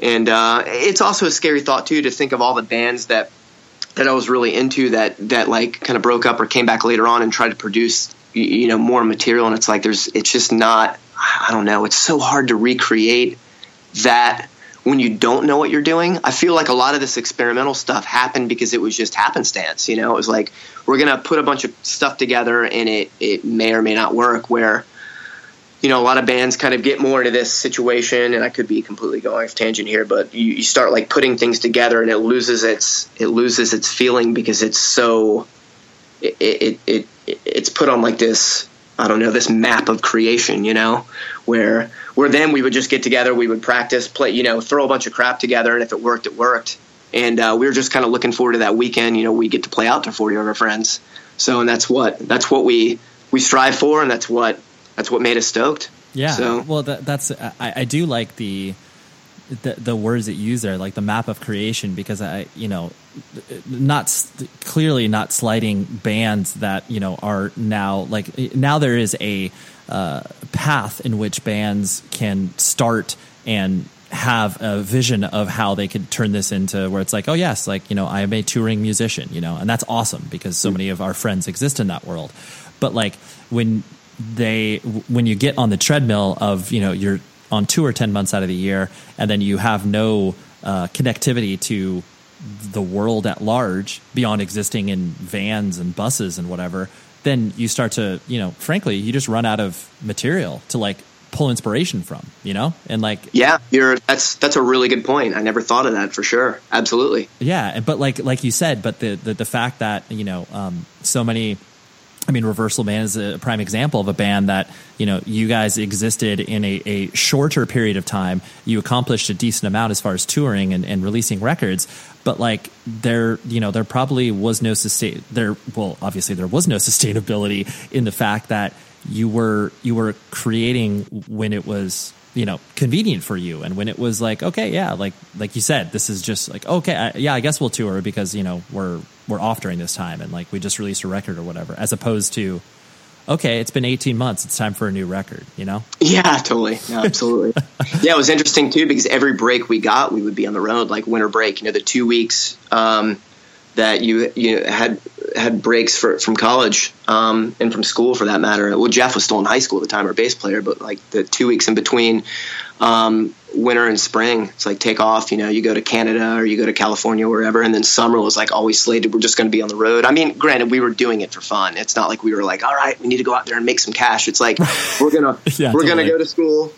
and uh, it's also a scary thought too to think of all the bands that that I was really into that that like kind of broke up or came back later on and tried to produce you know more material, and it's like there's it's just not I don't know it's so hard to recreate that when you don't know what you're doing. I feel like a lot of this experimental stuff happened because it was just happenstance. You know, it was like we're gonna put a bunch of stuff together and it it may or may not work. Where you know a lot of bands kind of get more into this situation, and I could be completely going off tangent here, but you, you start like putting things together and it loses its it loses its feeling because it's so it it, it, it it's put on like this I don't know this map of creation, you know, where where then we would just get together, we would practice, play, you know, throw a bunch of crap together, and if it worked, it worked. And uh, we were just kind of looking forward to that weekend. You know, we get to play out to forty of our friends. So, and that's what that's what we we strive for, and that's what that's what made us stoked. Yeah. So, well, that, that's I, I do like the the, the words that you use there, like the map of creation, because I, you know, not clearly not slighting bands that you know are now like now there is a uh, path in which bands can start and have a vision of how they could turn this into where it's like, oh yes, like you know, I am a touring musician, you know, and that's awesome because so many of our friends exist in that world. But like when they when you get on the treadmill of you know you're on tour 10 months out of the year and then you have no uh, connectivity to the world at large beyond existing in vans and buses and whatever then you start to you know frankly you just run out of material to like pull inspiration from you know? And like yeah you're that's that's a really good point. I never thought of that for sure. Absolutely. Yeah but like like you said but the the, the fact that you know um, so many I mean, Reversal Man is a prime example of a band that you know you guys existed in a, a shorter period of time. You accomplished a decent amount as far as touring and, and releasing records, but like there, you know, there probably was no sustain. There, well, obviously there was no sustainability in the fact that you were you were creating when it was you know convenient for you and when it was like okay yeah like like you said this is just like okay I, yeah i guess we'll tour because you know we're we're off during this time and like we just released a record or whatever as opposed to okay it's been 18 months it's time for a new record you know? Yeah totally. No, absolutely. Yeah it was interesting too because every break we got we would be on the road like winter break you know the two weeks um, that you you had had breaks for, from college um, and from school for that matter. Well, Jeff was still in high school at the time, our bass player, but like the two weeks in between um, winter and spring, it's like take off. You know, you go to Canada or you go to California, wherever, and then summer was like always slated. We're just going to be on the road. I mean, granted, we were doing it for fun. It's not like we were like, all right, we need to go out there and make some cash. It's like we're gonna yeah, we're totally. gonna go to school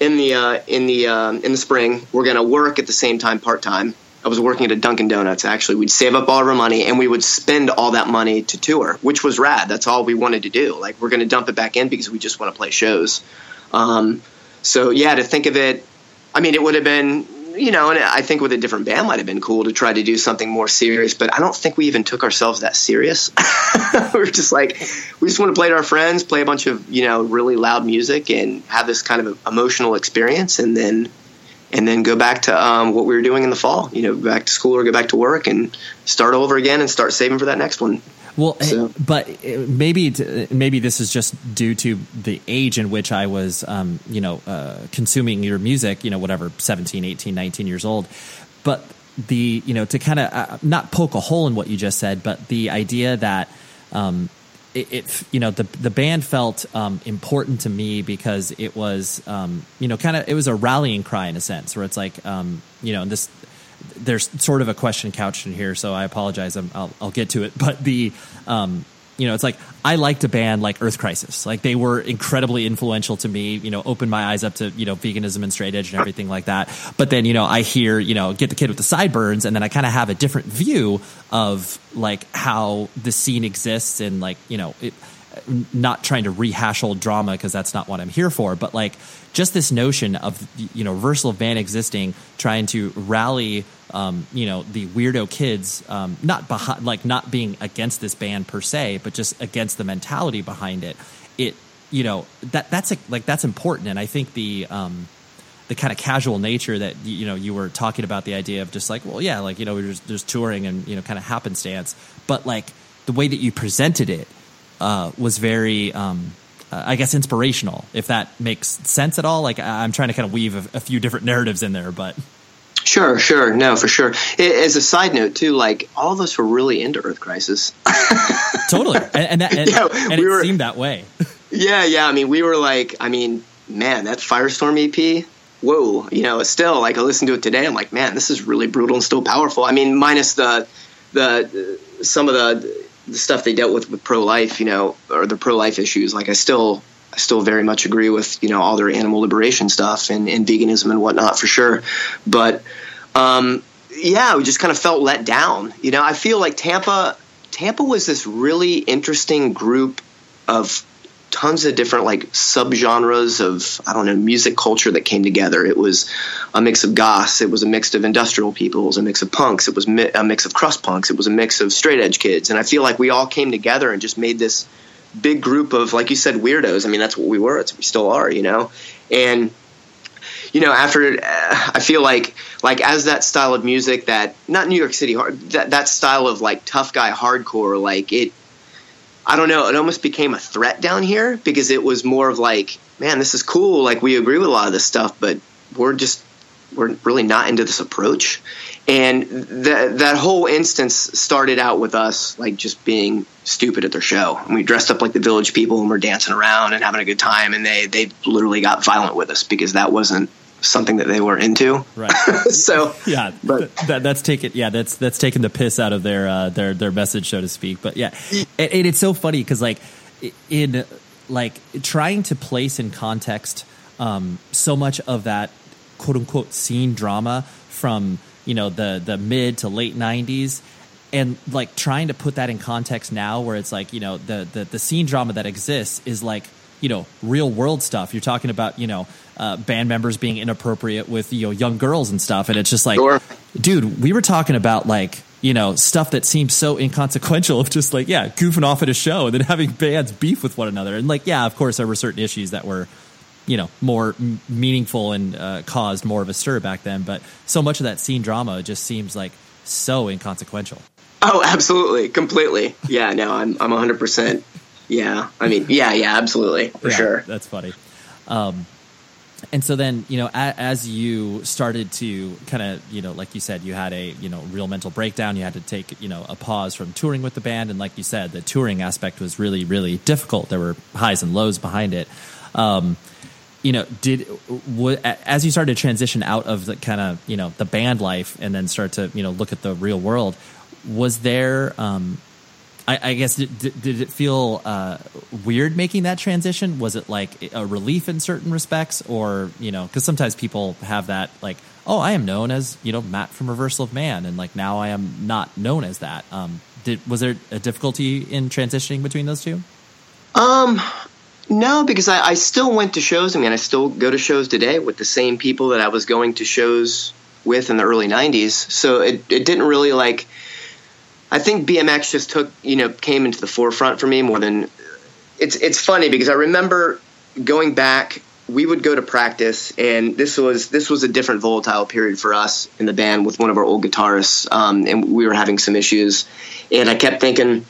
in the uh, in the uh, in the spring. We're gonna work at the same time part time I was working at a Dunkin' Donuts actually. We'd save up all of our money and we would spend all that money to tour, which was rad. That's all we wanted to do. Like we're going to dump it back in because we just want to play shows. Um, so yeah, to think of it, I mean, it would have been, you know, and I think with a different band might have been cool to try to do something more serious, but I don't think we even took ourselves that serious. we were just like, we just want to play to our friends, play a bunch of, you know, really loud music and have this kind of emotional experience. And then, and then go back to um, what we were doing in the fall. You know, back to school or go back to work and start over again and start saving for that next one. Well, so. but uh, maybe maybe this is just due to the age in which I was, um, you know, uh, consuming your music. You know, whatever, 17, 18, 19 years old. But the you know to kind of uh, not poke a hole in what you just said, but the idea that um, it, it, you know the the band felt um, important to me because it was um, you know kind of it was a rallying cry in a sense where it's like um, you know this there's sort of a question couched in here so I apologize i will I'll get to it but the um, you know, it's like I liked a band like Earth Crisis. Like they were incredibly influential to me, you know, opened my eyes up to, you know, veganism and straight edge and everything like that. But then, you know, I hear, you know, get the kid with the sideburns and then I kind of have a different view of like how the scene exists and like, you know, it, not trying to rehash old drama because that's not what I'm here for, but like just this notion of you know reversal man existing, trying to rally um, you know the weirdo kids, um, not behind, like not being against this band per se, but just against the mentality behind it. It you know that that's a, like that's important, and I think the um, the kind of casual nature that you know you were talking about the idea of just like well yeah like you know we're just, just touring and you know kind of happenstance, but like the way that you presented it uh, was very, um, uh, I guess, inspirational. If that makes sense at all. Like I'm trying to kind of weave a, a few different narratives in there, but. Sure, sure, no, for sure. As a side note, too, like all of us were really into Earth Crisis. totally, and, and, that, and, yeah, and we it were, seemed that way. yeah, yeah. I mean, we were like, I mean, man, that Firestorm EP. Whoa, you know, still like I listen to it today. I'm like, man, this is really brutal and still powerful. I mean, minus the the some of the the stuff they dealt with with pro life, you know, or the pro life issues. Like I still, I still very much agree with you know all their animal liberation stuff and, and veganism and whatnot for sure. But um, yeah, we just kind of felt let down. You know, I feel like Tampa, Tampa was this really interesting group of tons of different like subgenres of I don't know music culture that came together. It was a mix of goths, it was a mix of industrial people, it was a mix of punks, it was mi- a mix of crust punks, it was a mix of straight edge kids, and I feel like we all came together and just made this big group of like you said weirdos. I mean that's what we were. It's we still are, you know, and. You know, after I feel like, like as that style of music that not New York City hard, that that style of like tough guy hardcore, like it, I don't know, it almost became a threat down here because it was more of like, man, this is cool. Like we agree with a lot of this stuff, but we're just we're really not into this approach. And that that whole instance started out with us like just being stupid at their show. And we dressed up like the village people and we're dancing around and having a good time. And they they literally got violent with us because that wasn't something that they were into. Right. so yeah, but that, that's taken yeah that's that's taken the piss out of their uh, their their message, so to speak. But yeah, and, and it's so funny because like in like trying to place in context um, so much of that quote unquote scene drama from you know the the mid to late '90s and like trying to put that in context now where it's like you know the the, the scene drama that exists is like you know real world stuff you're talking about you know uh, band members being inappropriate with you know young girls and stuff, and it's just like, sure. dude, we were talking about like you know stuff that seems so inconsequential of just like yeah, goofing off at a show and then having bands beef with one another, and like yeah, of course there were certain issues that were you know more m- meaningful and uh, caused more of a stir back then, but so much of that scene drama just seems like so inconsequential. Oh, absolutely, completely. Yeah, no, I'm I'm 100. Yeah, I mean, yeah, yeah, absolutely, for yeah, sure. That's funny. Um, and so then you know as, as you started to kind of you know like you said you had a you know real mental breakdown. You had to take you know a pause from touring with the band. And like you said the touring aspect was really really difficult. There were highs and lows behind it. Um, you know did w- as you started to transition out of the kind of you know the band life and then start to you know look at the real world was there um, I, I guess did, did, it feel uh, weird making that transition? Was it like a relief in certain respects, or you know, because sometimes people have that like, oh, I am known as you know Matt from Reversal of Man, and like now I am not known as that. Um, did was there a difficulty in transitioning between those two? Um, no, because I, I still went to shows. I mean, I still go to shows today with the same people that I was going to shows with in the early '90s. So it it didn't really like I think BMX just took you know came into the forefront for me more than it's it's funny because I remember going back we would go to practice and this was this was a different volatile period for us in the band with one of our old guitarists um, and we were having some issues. And I kept thinking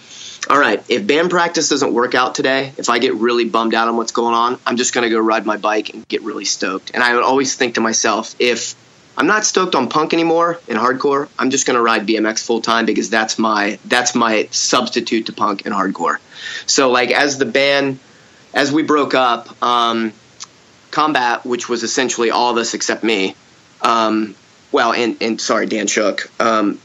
all right if band practice doesn't work out today if I get really bummed out on what's going on I'm just going to go ride my bike and get really stoked. And I would always think to myself if I'm not stoked on punk anymore in hardcore. I'm just going to ride BMX full time because that's my that's my substitute to punk and hardcore. So like as the band as we broke up, um, Combat, which was essentially all of us except me, um, well, and and sorry, Dan Shook. Um,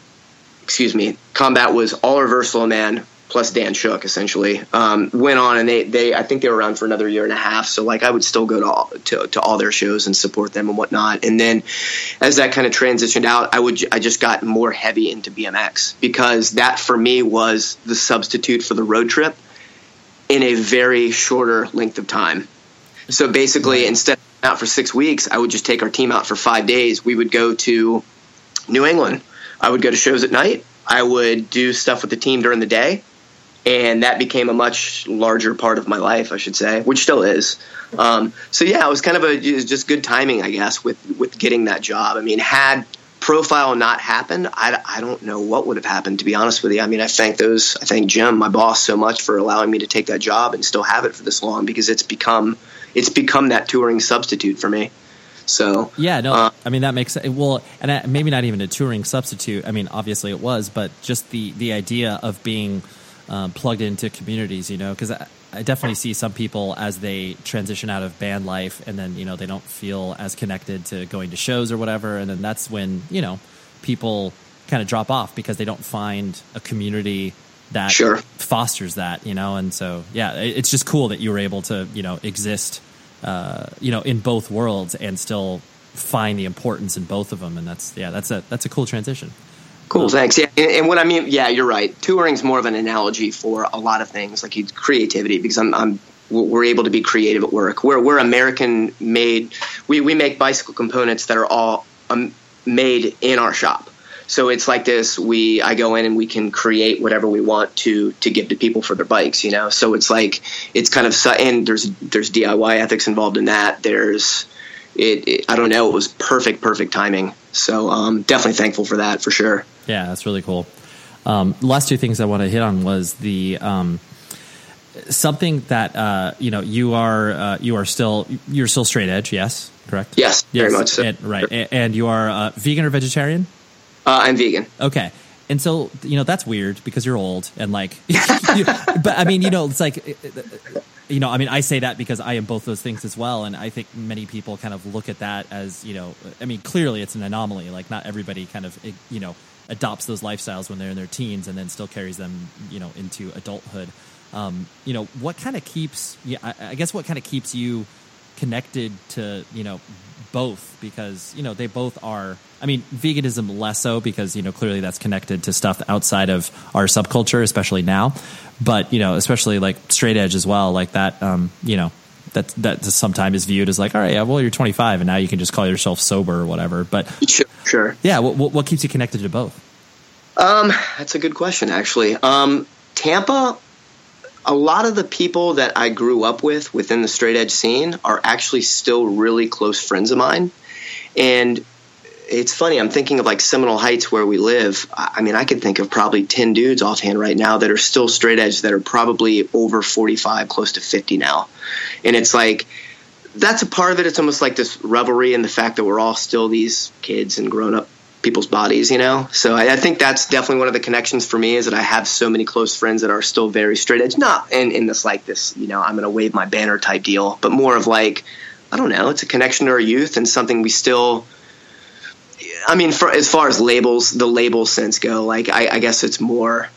excuse me. Combat was all Reversal Man plus Dan Shook essentially um, went on and they, they I think they were around for another year and a half. So like I would still go to all, to, to all their shows and support them and whatnot. And then as that kind of transitioned out I would I just got more heavy into BMX because that for me was the substitute for the road trip in a very shorter length of time. So basically instead of out for six weeks I would just take our team out for five days. We would go to New England. I would go to shows at night. I would do stuff with the team during the day and that became a much larger part of my life, I should say, which still is. Um, so yeah, it was kind of a just good timing, I guess, with with getting that job. I mean, had profile not happened, I, I don't know what would have happened. To be honest with you, I mean, I thank those, I thank Jim, my boss, so much for allowing me to take that job and still have it for this long because it's become it's become that touring substitute for me. So yeah, no, uh, I mean that makes it well, and maybe not even a touring substitute. I mean, obviously it was, but just the the idea of being um, plugged into communities, you know, because I, I, definitely see some people as they transition out of band life and then, you know, they don't feel as connected to going to shows or whatever. And then that's when, you know, people kind of drop off because they don't find a community that sure. fosters that, you know. And so, yeah, it's just cool that you were able to, you know, exist, uh, you know, in both worlds and still find the importance in both of them. And that's, yeah, that's a, that's a cool transition. Cool, thanks. Yeah, and, what I mean, yeah, you're right. Touring's more of an analogy for a lot of things, like creativity, because I'm, I'm we're able to be creative at work. We're we're American made. We we make bicycle components that are all um, made in our shop. So it's like this. We I go in and we can create whatever we want to to give to people for their bikes. You know. So it's like it's kind of and there's there's DIY ethics involved in that. There's it, it I don't know. It was perfect perfect timing. So um, definitely thankful for that for sure. Yeah, that's really cool. Um, last two things I want to hit on was the um, something that uh, you know you are uh, you are still you're still straight edge, yes, correct? Yes, yes. very much so. And, right, sure. and you are uh, vegan or vegetarian? Uh, I'm vegan. Okay. And so, you know, that's weird because you're old and like, you, but I mean, you know, it's like, you know, I mean, I say that because I am both those things as well. And I think many people kind of look at that as, you know, I mean, clearly it's an anomaly. Like, not everybody kind of, you know, adopts those lifestyles when they're in their teens and then still carries them, you know, into adulthood. Um, you know, what kind of keeps, yeah, I, I guess what kind of keeps you connected to, you know, both because, you know, they both are, I mean, veganism less so because, you know, clearly that's connected to stuff outside of our subculture, especially now. But, you know, especially like straight edge as well, like that, um, you know, that that sometimes is viewed as like, all right, yeah, well, you're 25 and now you can just call yourself sober or whatever. But sure, sure. yeah, what, what keeps you connected to both? Um, that's a good question, actually. Um, Tampa, a lot of the people that I grew up with within the straight edge scene are actually still really close friends of mine, and it's funny. I'm thinking of like Seminole Heights where we live. I mean, I could think of probably 10 dudes offhand right now that are still straight edge that are probably over 45, close to 50 now. And it's like, that's a part of it. It's almost like this revelry and the fact that we're all still these kids and grown up people's bodies, you know? So I, I, think that's definitely one of the connections for me is that I have so many close friends that are still very straight edge. Not in, in this like this, you know, I'm going to wave my banner type deal, but more of like, I don't know, it's a connection to our youth and something we still – I mean, for, as far as labels, the label sense go, like I, I guess it's more,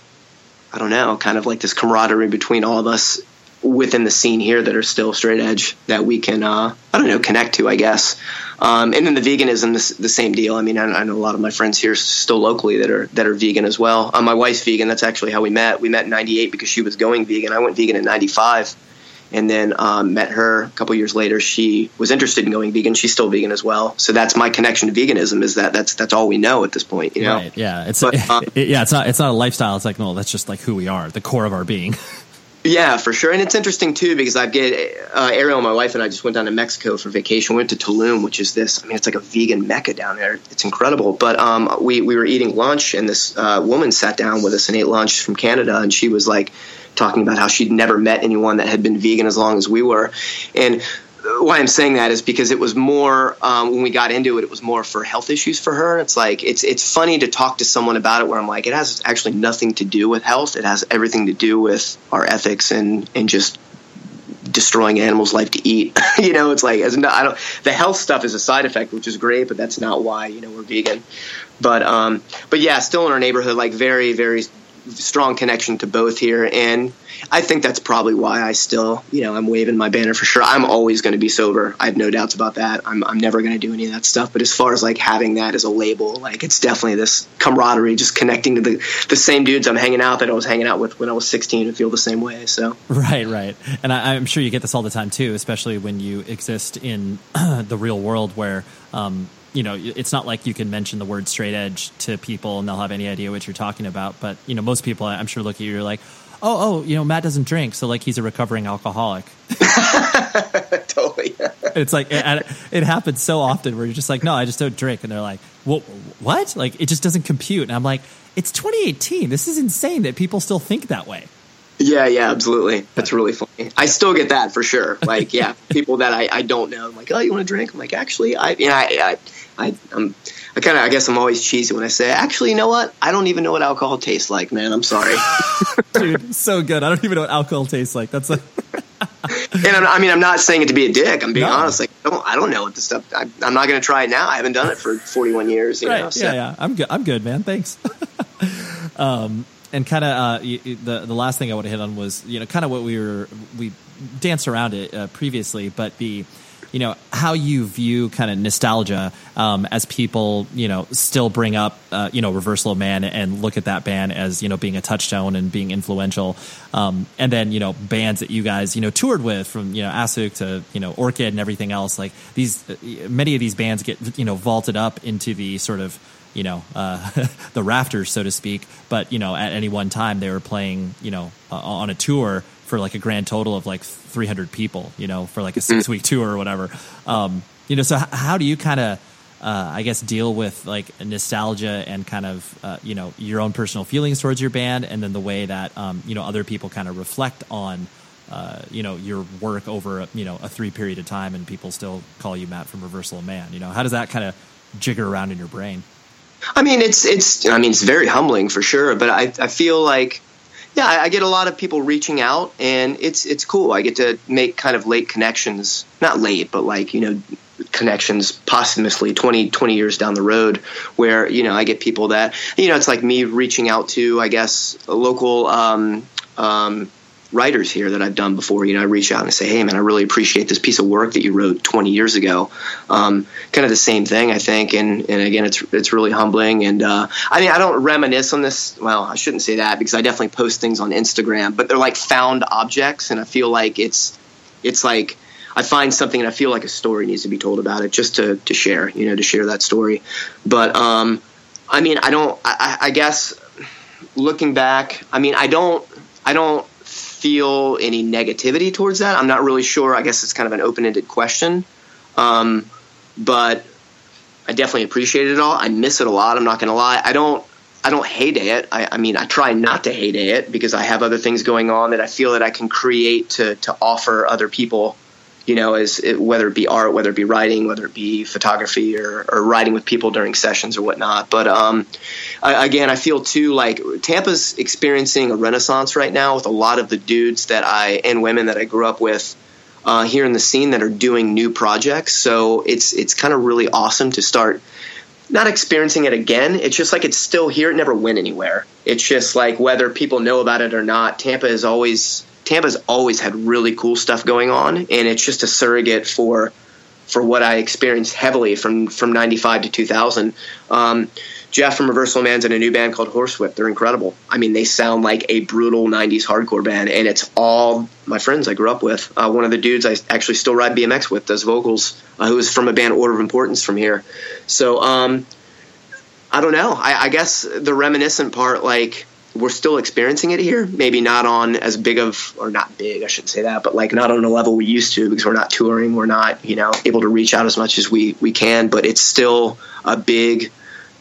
I don't know, kind of like this camaraderie between all of us within the scene here that are still straight edge that we can, uh, I don't know, connect to, I guess. Um, and then the veganism, the, the same deal. I mean, I, I, know a lot of my friends here still locally that are that are vegan as well. Uh, my wife's vegan. That's actually how we met. We met in '98 because she was going vegan. I went vegan in '95 and then um, met her a couple years later. She was interested in going vegan. She's still vegan as well. So that's my connection to veganism. Is that that's that's all we know at this point. You know? Right. Yeah. It's but, um, yeah. It's not it's not a lifestyle. It's like no, that's just like who we are, the core of our being. Yeah, for sure, and it's interesting too because I get uh, Ariel, my wife, and I just went down to Mexico for vacation. We went to Tulum, which is this. I mean, it's like a vegan mecca down there. It's incredible. But um, we we were eating lunch, and this uh, woman sat down with us and ate lunch from Canada, and she was like, talking about how she'd never met anyone that had been vegan as long as we were. And why I'm saying that is because it was more um, when we got into it. It was more for health issues for her. It's like it's it's funny to talk to someone about it where I'm like, it has actually nothing to do with health. It has everything to do with our ethics and and just destroying animals' life to eat. you know, it's like as no, I don't. The health stuff is a side effect, which is great, but that's not why you know we're vegan. But um, but yeah, still in our neighborhood, like very very strong connection to both here, and I think that's probably why I still, you know, I'm waving my banner for sure. I'm always going to be sober. I have no doubts about that. I'm, I'm never going to do any of that stuff. But as far as like having that as a label, like it's definitely this camaraderie, just connecting to the the same dudes I'm hanging out that I was hanging out with when I was 16 and feel the same way. So right, right, and I, am sure you get this all the time too, especially when you exist in the real world where. Um, you know, it's not like you can mention the word straight edge to people and they'll have any idea what you're talking about. But, you know, most people, I'm sure, look at you, you're like, oh, oh, you know, Matt doesn't drink, so like he's a recovering alcoholic. totally. it's like it, it, happens so often where you're just like, no, I just don't drink, and they're like, well, what? Like it just doesn't compute, and I'm like, it's 2018. This is insane that people still think that way. Yeah, yeah, absolutely. That's really funny. I still get that for sure. Like, yeah, people that I, I don't know, I'm like, oh, you want to drink? I'm like, actually, I, you know, I, I, I I'm I kind of, I guess I'm always cheesy when I say, actually, you know what? I don't even know what alcohol tastes like, man. I'm sorry. Dude, so good. I don't even know what alcohol tastes like. That's like. and I'm, i mean, I'm not saying it to be a dick. I'm being no. honest. Like, I don't, I don't know what the stuff. I, am not going to try it now. I haven't done it for 41 years. You right. know, so. Yeah, yeah. I'm good. I'm good, man. Thanks. um, and kind of uh, the the last thing I want to hit on was you know kind of what we were we danced around it uh, previously, but the you know how you view kind of nostalgia um, as people you know still bring up uh, you know reversal of man and look at that band as you know being a touchstone and being influential um, and then you know bands that you guys you know toured with from you know Assück to you know Orchid and everything else like these uh, many of these bands get you know vaulted up into the sort of you know uh, the rafters so to speak but you know at any one time they were playing you know uh, on a tour for like a grand total of like 300 people, you know, for like a six week tour or whatever. Um, you know, so h- how do you kind of, uh, I guess, deal with like nostalgia and kind of, uh, you know, your own personal feelings towards your band, and then the way that, um, you know, other people kind of reflect on, uh, you know, your work over, you know, a three period of time, and people still call you Matt from Reversal of Man. You know, how does that kind of jigger around in your brain? I mean, it's it's. I mean, it's very humbling for sure. But I I feel like yeah, I, I, get a lot of people reaching out, and it's it's cool. I get to make kind of late connections, not late, but like you know connections posthumously 20, 20 years down the road where you know i get people that you know it's like me reaching out to i guess local um, um, writers here that I've done before. You know, I reach out and say, "Hey, man, I really appreciate this piece of work that you wrote 20 years ago." Um, kind of the same thing, I think. And and again, it's it's really humbling. And uh, I mean, I don't reminisce on this. Well, I shouldn't say that because I definitely post things on Instagram, but they're like found objects, and I feel like it's it's like. I find something and I feel like a story needs to be told about it just to, to share, you know, to share that story. But, um, I mean, I don't, I, I guess looking back, I mean, I don't, I don't feel any negativity towards that. I'm not really sure. I guess it's kind of an open ended question. Um, but I definitely appreciate it all. I miss it a lot. I'm not going to lie. I don't. I don't hate it. I, I, mean, I try not to hate it because I have other things going on that I feel that I can create to to offer other people you know, as it, whether it be art, whether it be writing, whether it be photography or, or writing with people during sessions or whatnot. But um, I, again, I feel too like Tampa's experiencing a renaissance right now with a lot of the dudes that I and women that I grew up with uh, here in the scene that are doing new projects. So it's it's kind of really awesome to start not experiencing it again. It's just like it's still here. It never went anywhere. It's just like whether people know about it or not. Tampa is always Tampa's always had really cool stuff going on, and it's just a surrogate for for what I experienced heavily from from '95 to 2000. Um, Jeff from Reversal Man's in a new band called Horsewhip. They're incredible. I mean, they sound like a brutal '90s hardcore band, and it's all my friends I grew up with. Uh, one of the dudes I actually still ride BMX with does vocals, uh, who is from a band Order of Importance from here. So um, I don't know. I, I guess the reminiscent part, like we're still experiencing it here. Maybe not on as big of, or not big, I shouldn't say that, but like not on a level we used to because we're not touring. We're not, you know, able to reach out as much as we, we can, but it's still a big,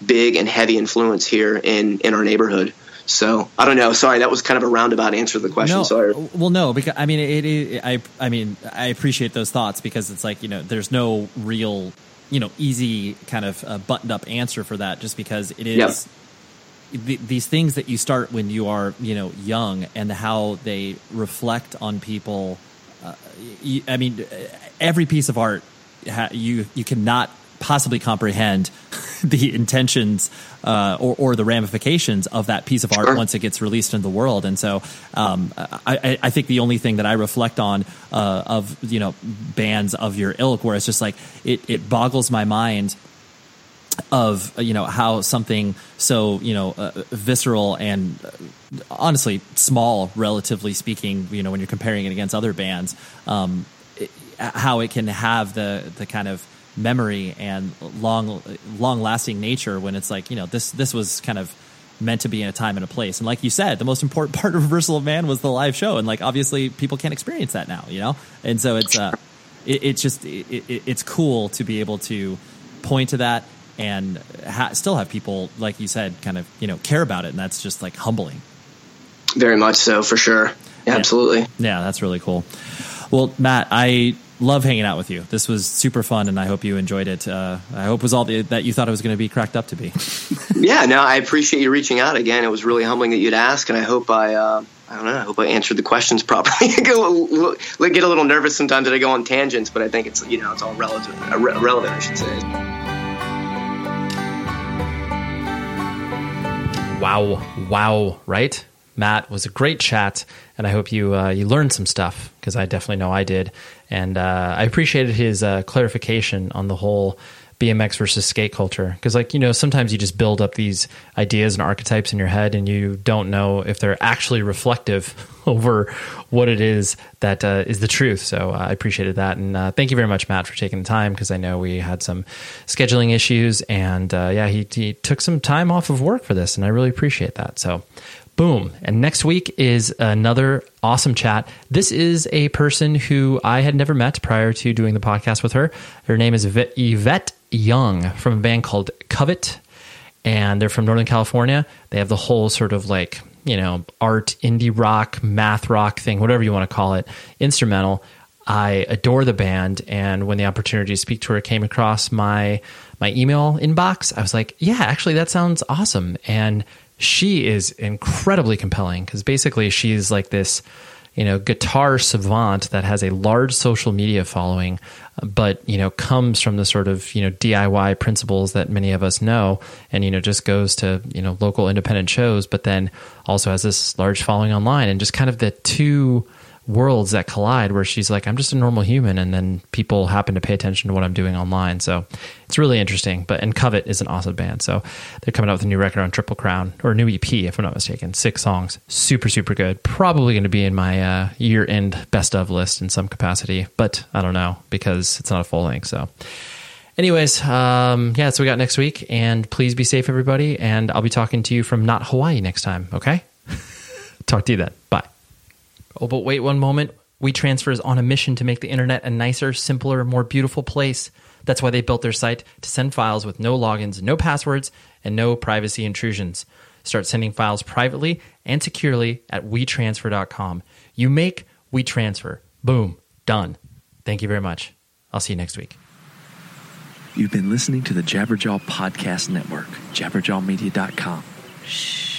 big and heavy influence here in, in our neighborhood. So I don't know. Sorry, that was kind of a roundabout answer to the question. No, Sorry. well, no, because I mean, it, it, I, I mean, I appreciate those thoughts because it's like you know, there's no real, you know, easy kind of uh, buttoned up answer for that. Just because it is Yep. Th- these things that you start when you are, you know, young and how they reflect on people. Uh, you, I mean, every piece of art ha- you you cannot possibly comprehend the intentions uh, or, or the ramifications of that piece of art Sure. once it gets released in the world. And so, um, I, I- I think the only thing that I reflect on uh, of you know bands of your ilk, where it's just like it, it boggles my mind of uh, you know how something so you know uh, visceral and uh, honestly small relatively speaking you know when you're comparing it against other bands um, it, how it can have the the kind of memory and long long lasting nature when it's like you know this this was kind of meant to be in a time and a place. And like you said the most important part of reversal of man was the live show and like obviously people can't experience that now you know? And so it's uh it, it's just it, it, it's cool to be able to point to that and ha- still have people like you said kind of you know care about it and that's just like humbling Very much so, for sure. Yeah, Absolutely. yeah that's really cool well matt i love hanging out with you this was super fun and i hope you enjoyed it uh, i hope it was all the, that you thought it was going to be cracked up to be Yeah, no, I appreciate you reaching out again. It was really humbling that you'd ask, and I hope I, uh, I don't know, I hope I answered the questions properly. I get a little nervous sometimes that I go on tangents, but I think it's, you know, it's all relative, uh, re- relevant, I should say. Wow, wow, right? Matt was a great chat, and I hope you uh, you learned some stuff because I definitely know I did, and uh, I appreciated his uh, clarification on the whole BMX versus skate culture because, like you know, sometimes you just build up these ideas and archetypes in your head, and you don't know if they're actually reflective over what it is that uh, is the truth. So uh, I appreciated that, and uh, thank you very much, Matt, for taking the time because I know we had some scheduling issues, and uh, yeah, he, he took some time off of work for this, and I really appreciate that. So. Boom. And next week is another awesome chat. This is a person who I had never met prior to doing the podcast with her. Her name is Yvette- Yvette Young from a band called Covet, and they're from Northern California. They have the whole sort of like, you know, art, indie rock, math rock thing, whatever you want to call it, instrumental. I adore the band, and when the opportunity to speak to her came across my my email inbox, I was like, "Yeah, actually, that sounds awesome." And she is incredibly compelling because basically she's like this, you know, guitar savant that has a large social media following, but you know comes from the sort of you know DIY principles that many of us know, and you know just goes to you know local independent shows, but then also has this large following online, and just kind of the two worlds that collide where she's like i'm just a normal human and then people happen to pay attention to what i'm doing online. So it's really interesting. But and covet is an awesome band. So they're coming out with a new record on triple crown or a new ep if i'm not mistaken. Six songs. Super super good. Probably going to be in my uh, year end best of list in some capacity but i don't know because it's not a full length. So anyways um, yeah so we got next week and please be safe everybody and i'll be talking to you from not hawaii next time okay? Talk to you then. Bye Oh, but wait one moment. WeTransfer is on a mission to make the internet a nicer, simpler, more beautiful place. That's why they built their site to send files with no logins, no passwords, and no privacy intrusions. Start sending files privately and securely at WeTransfer.com. You make WeTransfer. Boom. Done. Thank you very much. I'll see you next week. You've been listening to the Jabberjaw Podcast Network, jabberjawmedia.com. Shh.